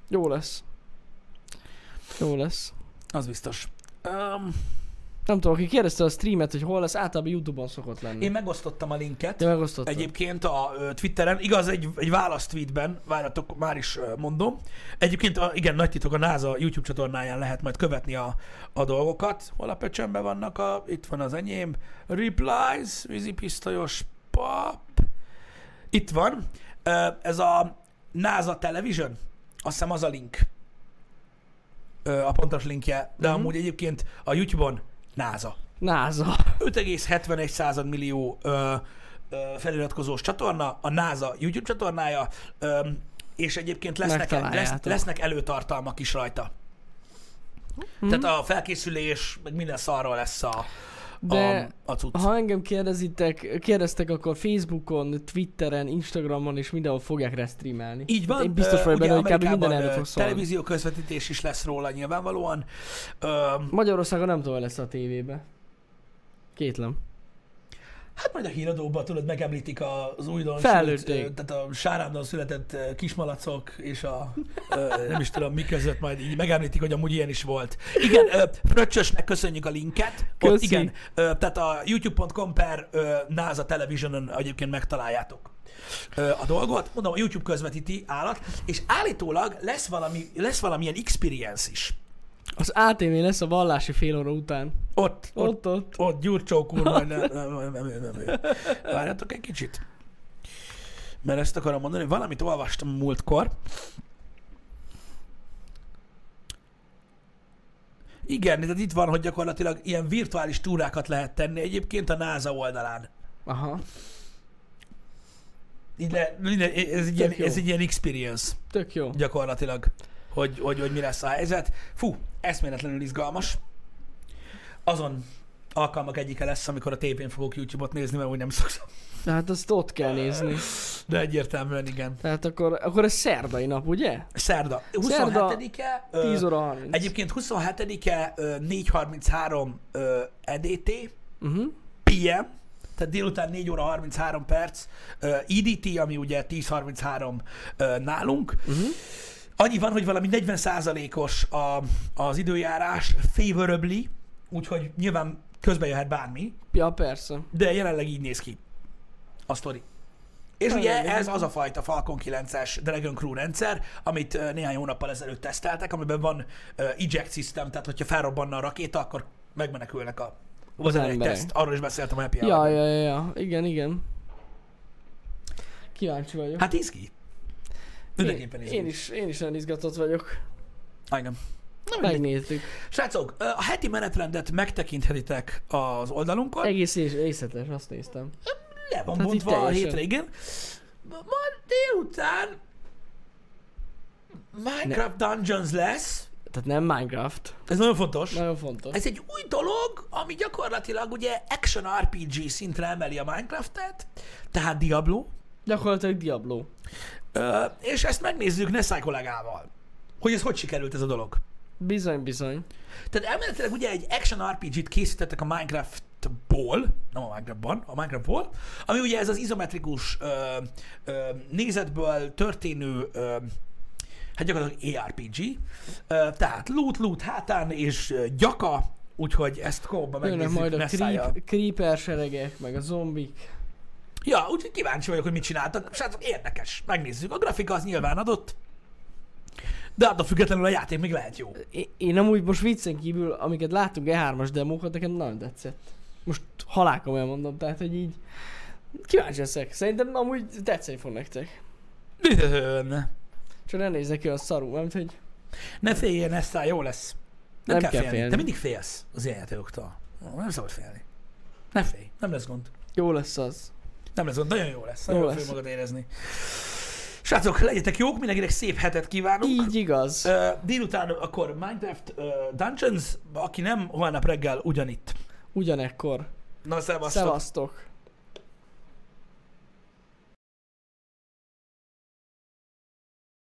Jó lesz. Jó lesz. Az biztos. Um, Nem tudom, aki kérdezte a streamet, hogy hol lesz, általában Youtube-on szokott lenni. én megosztottam a linket. Te megosztottad? Egyébként a ö, Twitteren, igaz, egy, egy válasz tweetben, várjatok, már is ö, mondom. Egyébként, a, igen, nagy titok, a NASA YouTube csatornáján lehet majd követni a, a dolgokat. Hol a pecsemben vannak a, itt van az enyém, replies, vízipisztolyos pap. Itt van, Ö, ez a NASA Television, azt hiszem az a link. Ö, A pontos linkje, de Mhm. amúgy egyébként a YouTube-on NASA. NASA. 5,71 millió ö, ö, feliratkozós csatorna, a NASA YouTube csatornája, ö, és egyébként lesznek, lesz, lesznek előtartalmak is rajta. Hm? Tehát a felkészülés, meg minden szarról lesz a, De a, a cucc. ha engem kérdezitek, kérdeztek, akkor Facebookon, Twitteren, Instagramon és mindenhol fogják restreamelni. Így van. Én biztos vagyok benne, hogy kb. minden ö, fog szólni. Televízió közvetítés is lesz róla nyilvánvalóan. Ö, Magyarországon nem tudom, lesz a tévébe. Kétlem. Hát majd a híradóban tudod, megemlítik az újdon, Felnőtték. sült, ö, tehát a sárándon született kismalacok és a nem is tudom mi között majd így megemlítik, hogy amúgy ilyen is volt. Igen, Fröccsösnek köszönjük a linket. Ott, igen, tehát a youtube.com per NASA Televisionon egyébként megtaláljátok a dolgot. Mondom, a YouTube közvetíti állat, és állítólag lesz, valami, lesz valamilyen experience is. Az ATV lesz a vallási fél óra után. Ott, ott, Ott, ott. ott gyurcsók úr, majd nem, nem, nem, nem. Várjatok egy kicsit. Mert ezt akarom mondani, valamit olvastam múltkor. Igen, tehát itt van, hogy gyakorlatilag ilyen virtuális túrákat lehet tenni egyébként a NASA oldalán. Aha. Így le, ez, egy ilyen, ez egy ilyen experience Tök jó. gyakorlatilag, hogy, hogy, hogy mi lesz a helyzet. Fú, eszméletlenül izgalmas. Azon alkalmak egyike lesz, amikor a tévén fogok YouTube-ot nézni, mert úgy nem szoktam. Hát azt ott kell nézni. De egyértelműen igen. Tehát akkor, akkor ez szerdai nap, ugye? Szerda. Szerda, 27-e. ö, 10 óra 30. Egyébként 27-e ö, 4.33 ö, EDT, Uh-huh. PM, tehát délután 4 óra 33 perc, EDT, ami ugye 10.33 ö, nálunk. Uh-huh. Annyi van, hogy valami 40%-os a, az időjárás favorably, úgyhogy nyilván közbe jöhet bármi, Ja, persze. de jelenleg így néz ki a sztori. És Na, ugye ez az a fajta Falcon 9-es Dragon Crew rendszer, amit néhány hónappal ezelőtt teszteltek, amiben van eject system, tehát hogyha felrobbanna a rakéta, akkor megmenekülnek a erre egy teszt, arról is beszéltem a Happy Ja, ja, ja, ja. Igen, igen. Kíváncsi vagyok. Hát izgi. Mindenképpen én, én, is, én is nagyon izgatott vagyok. Igen. Na, mindegy. Megnéztük. Srácok, a heti menetrendet megtekinthetitek az oldalunkon. Egész és részletes, azt néztem. Le van Tehát bontva a hétre, igen. Ma délután Minecraft Dungeons lesz. Tehát nem Minecraft. Ez nagyon fontos. Nagyon fontos. Ez egy új dolog, ami gyakorlatilag ugye action RPG szintre emeli a Minecraftet, tehát Diablo, Gyakorlatilag Diablo. És ezt megnézzük Nessai kollégával, hogy ez hogy sikerült ez a dolog. Bizony, bizony. Tehát elméletileg ugye egy action RPG-t készítettek a Minecraftból, nem a Minecraftban, a Minecraftból, ami ugye ez az izometrikus ö, ö, nézetből történő ö, hát gyakorlatilag ARPG, ö, tehát loot, loot hátán és gyaka, úgyhogy ezt kóba Jönnek megnézzük majd a creep, creeper seregek, meg a zombik. Ja, úgyhogy kíváncsi vagyok, hogy mit csináltak. Srácok, érdekes. Megnézzük. A grafika az nyilván adott, de attól függetlenül a játék még lehet jó. Én, én amúgy most viccen kívül, amiket láttunk E3-as demókat, nekem nagyon tetszett. Most halálkom elmondom, tehát hogy így kíváncsi leszek. Szerintem amúgy tetszeni fog nektek. Üdvözlöm. Csak ne nézzek ki a szarú, nem hogy Ne féljen, Esztál, jó lesz. Nem, Nem kell, kell félni. félni. Te mindig félsz az ilyen játékoktól. Nem szabad félni. Ne félj, nem lesz gond. jó lesz az. Nem lesz nagyon jó lesz. Nagyon jó lesz. magad érezni. Srácok, legyetek jók, mindenkinek szép hetet kívánunk. Így igaz. Uh, délután akkor Minecraft uh, Dungeons, aki nem, holnap reggel ugyanitt. Ugyanekkor. Na, szevasztok. Szevasztok.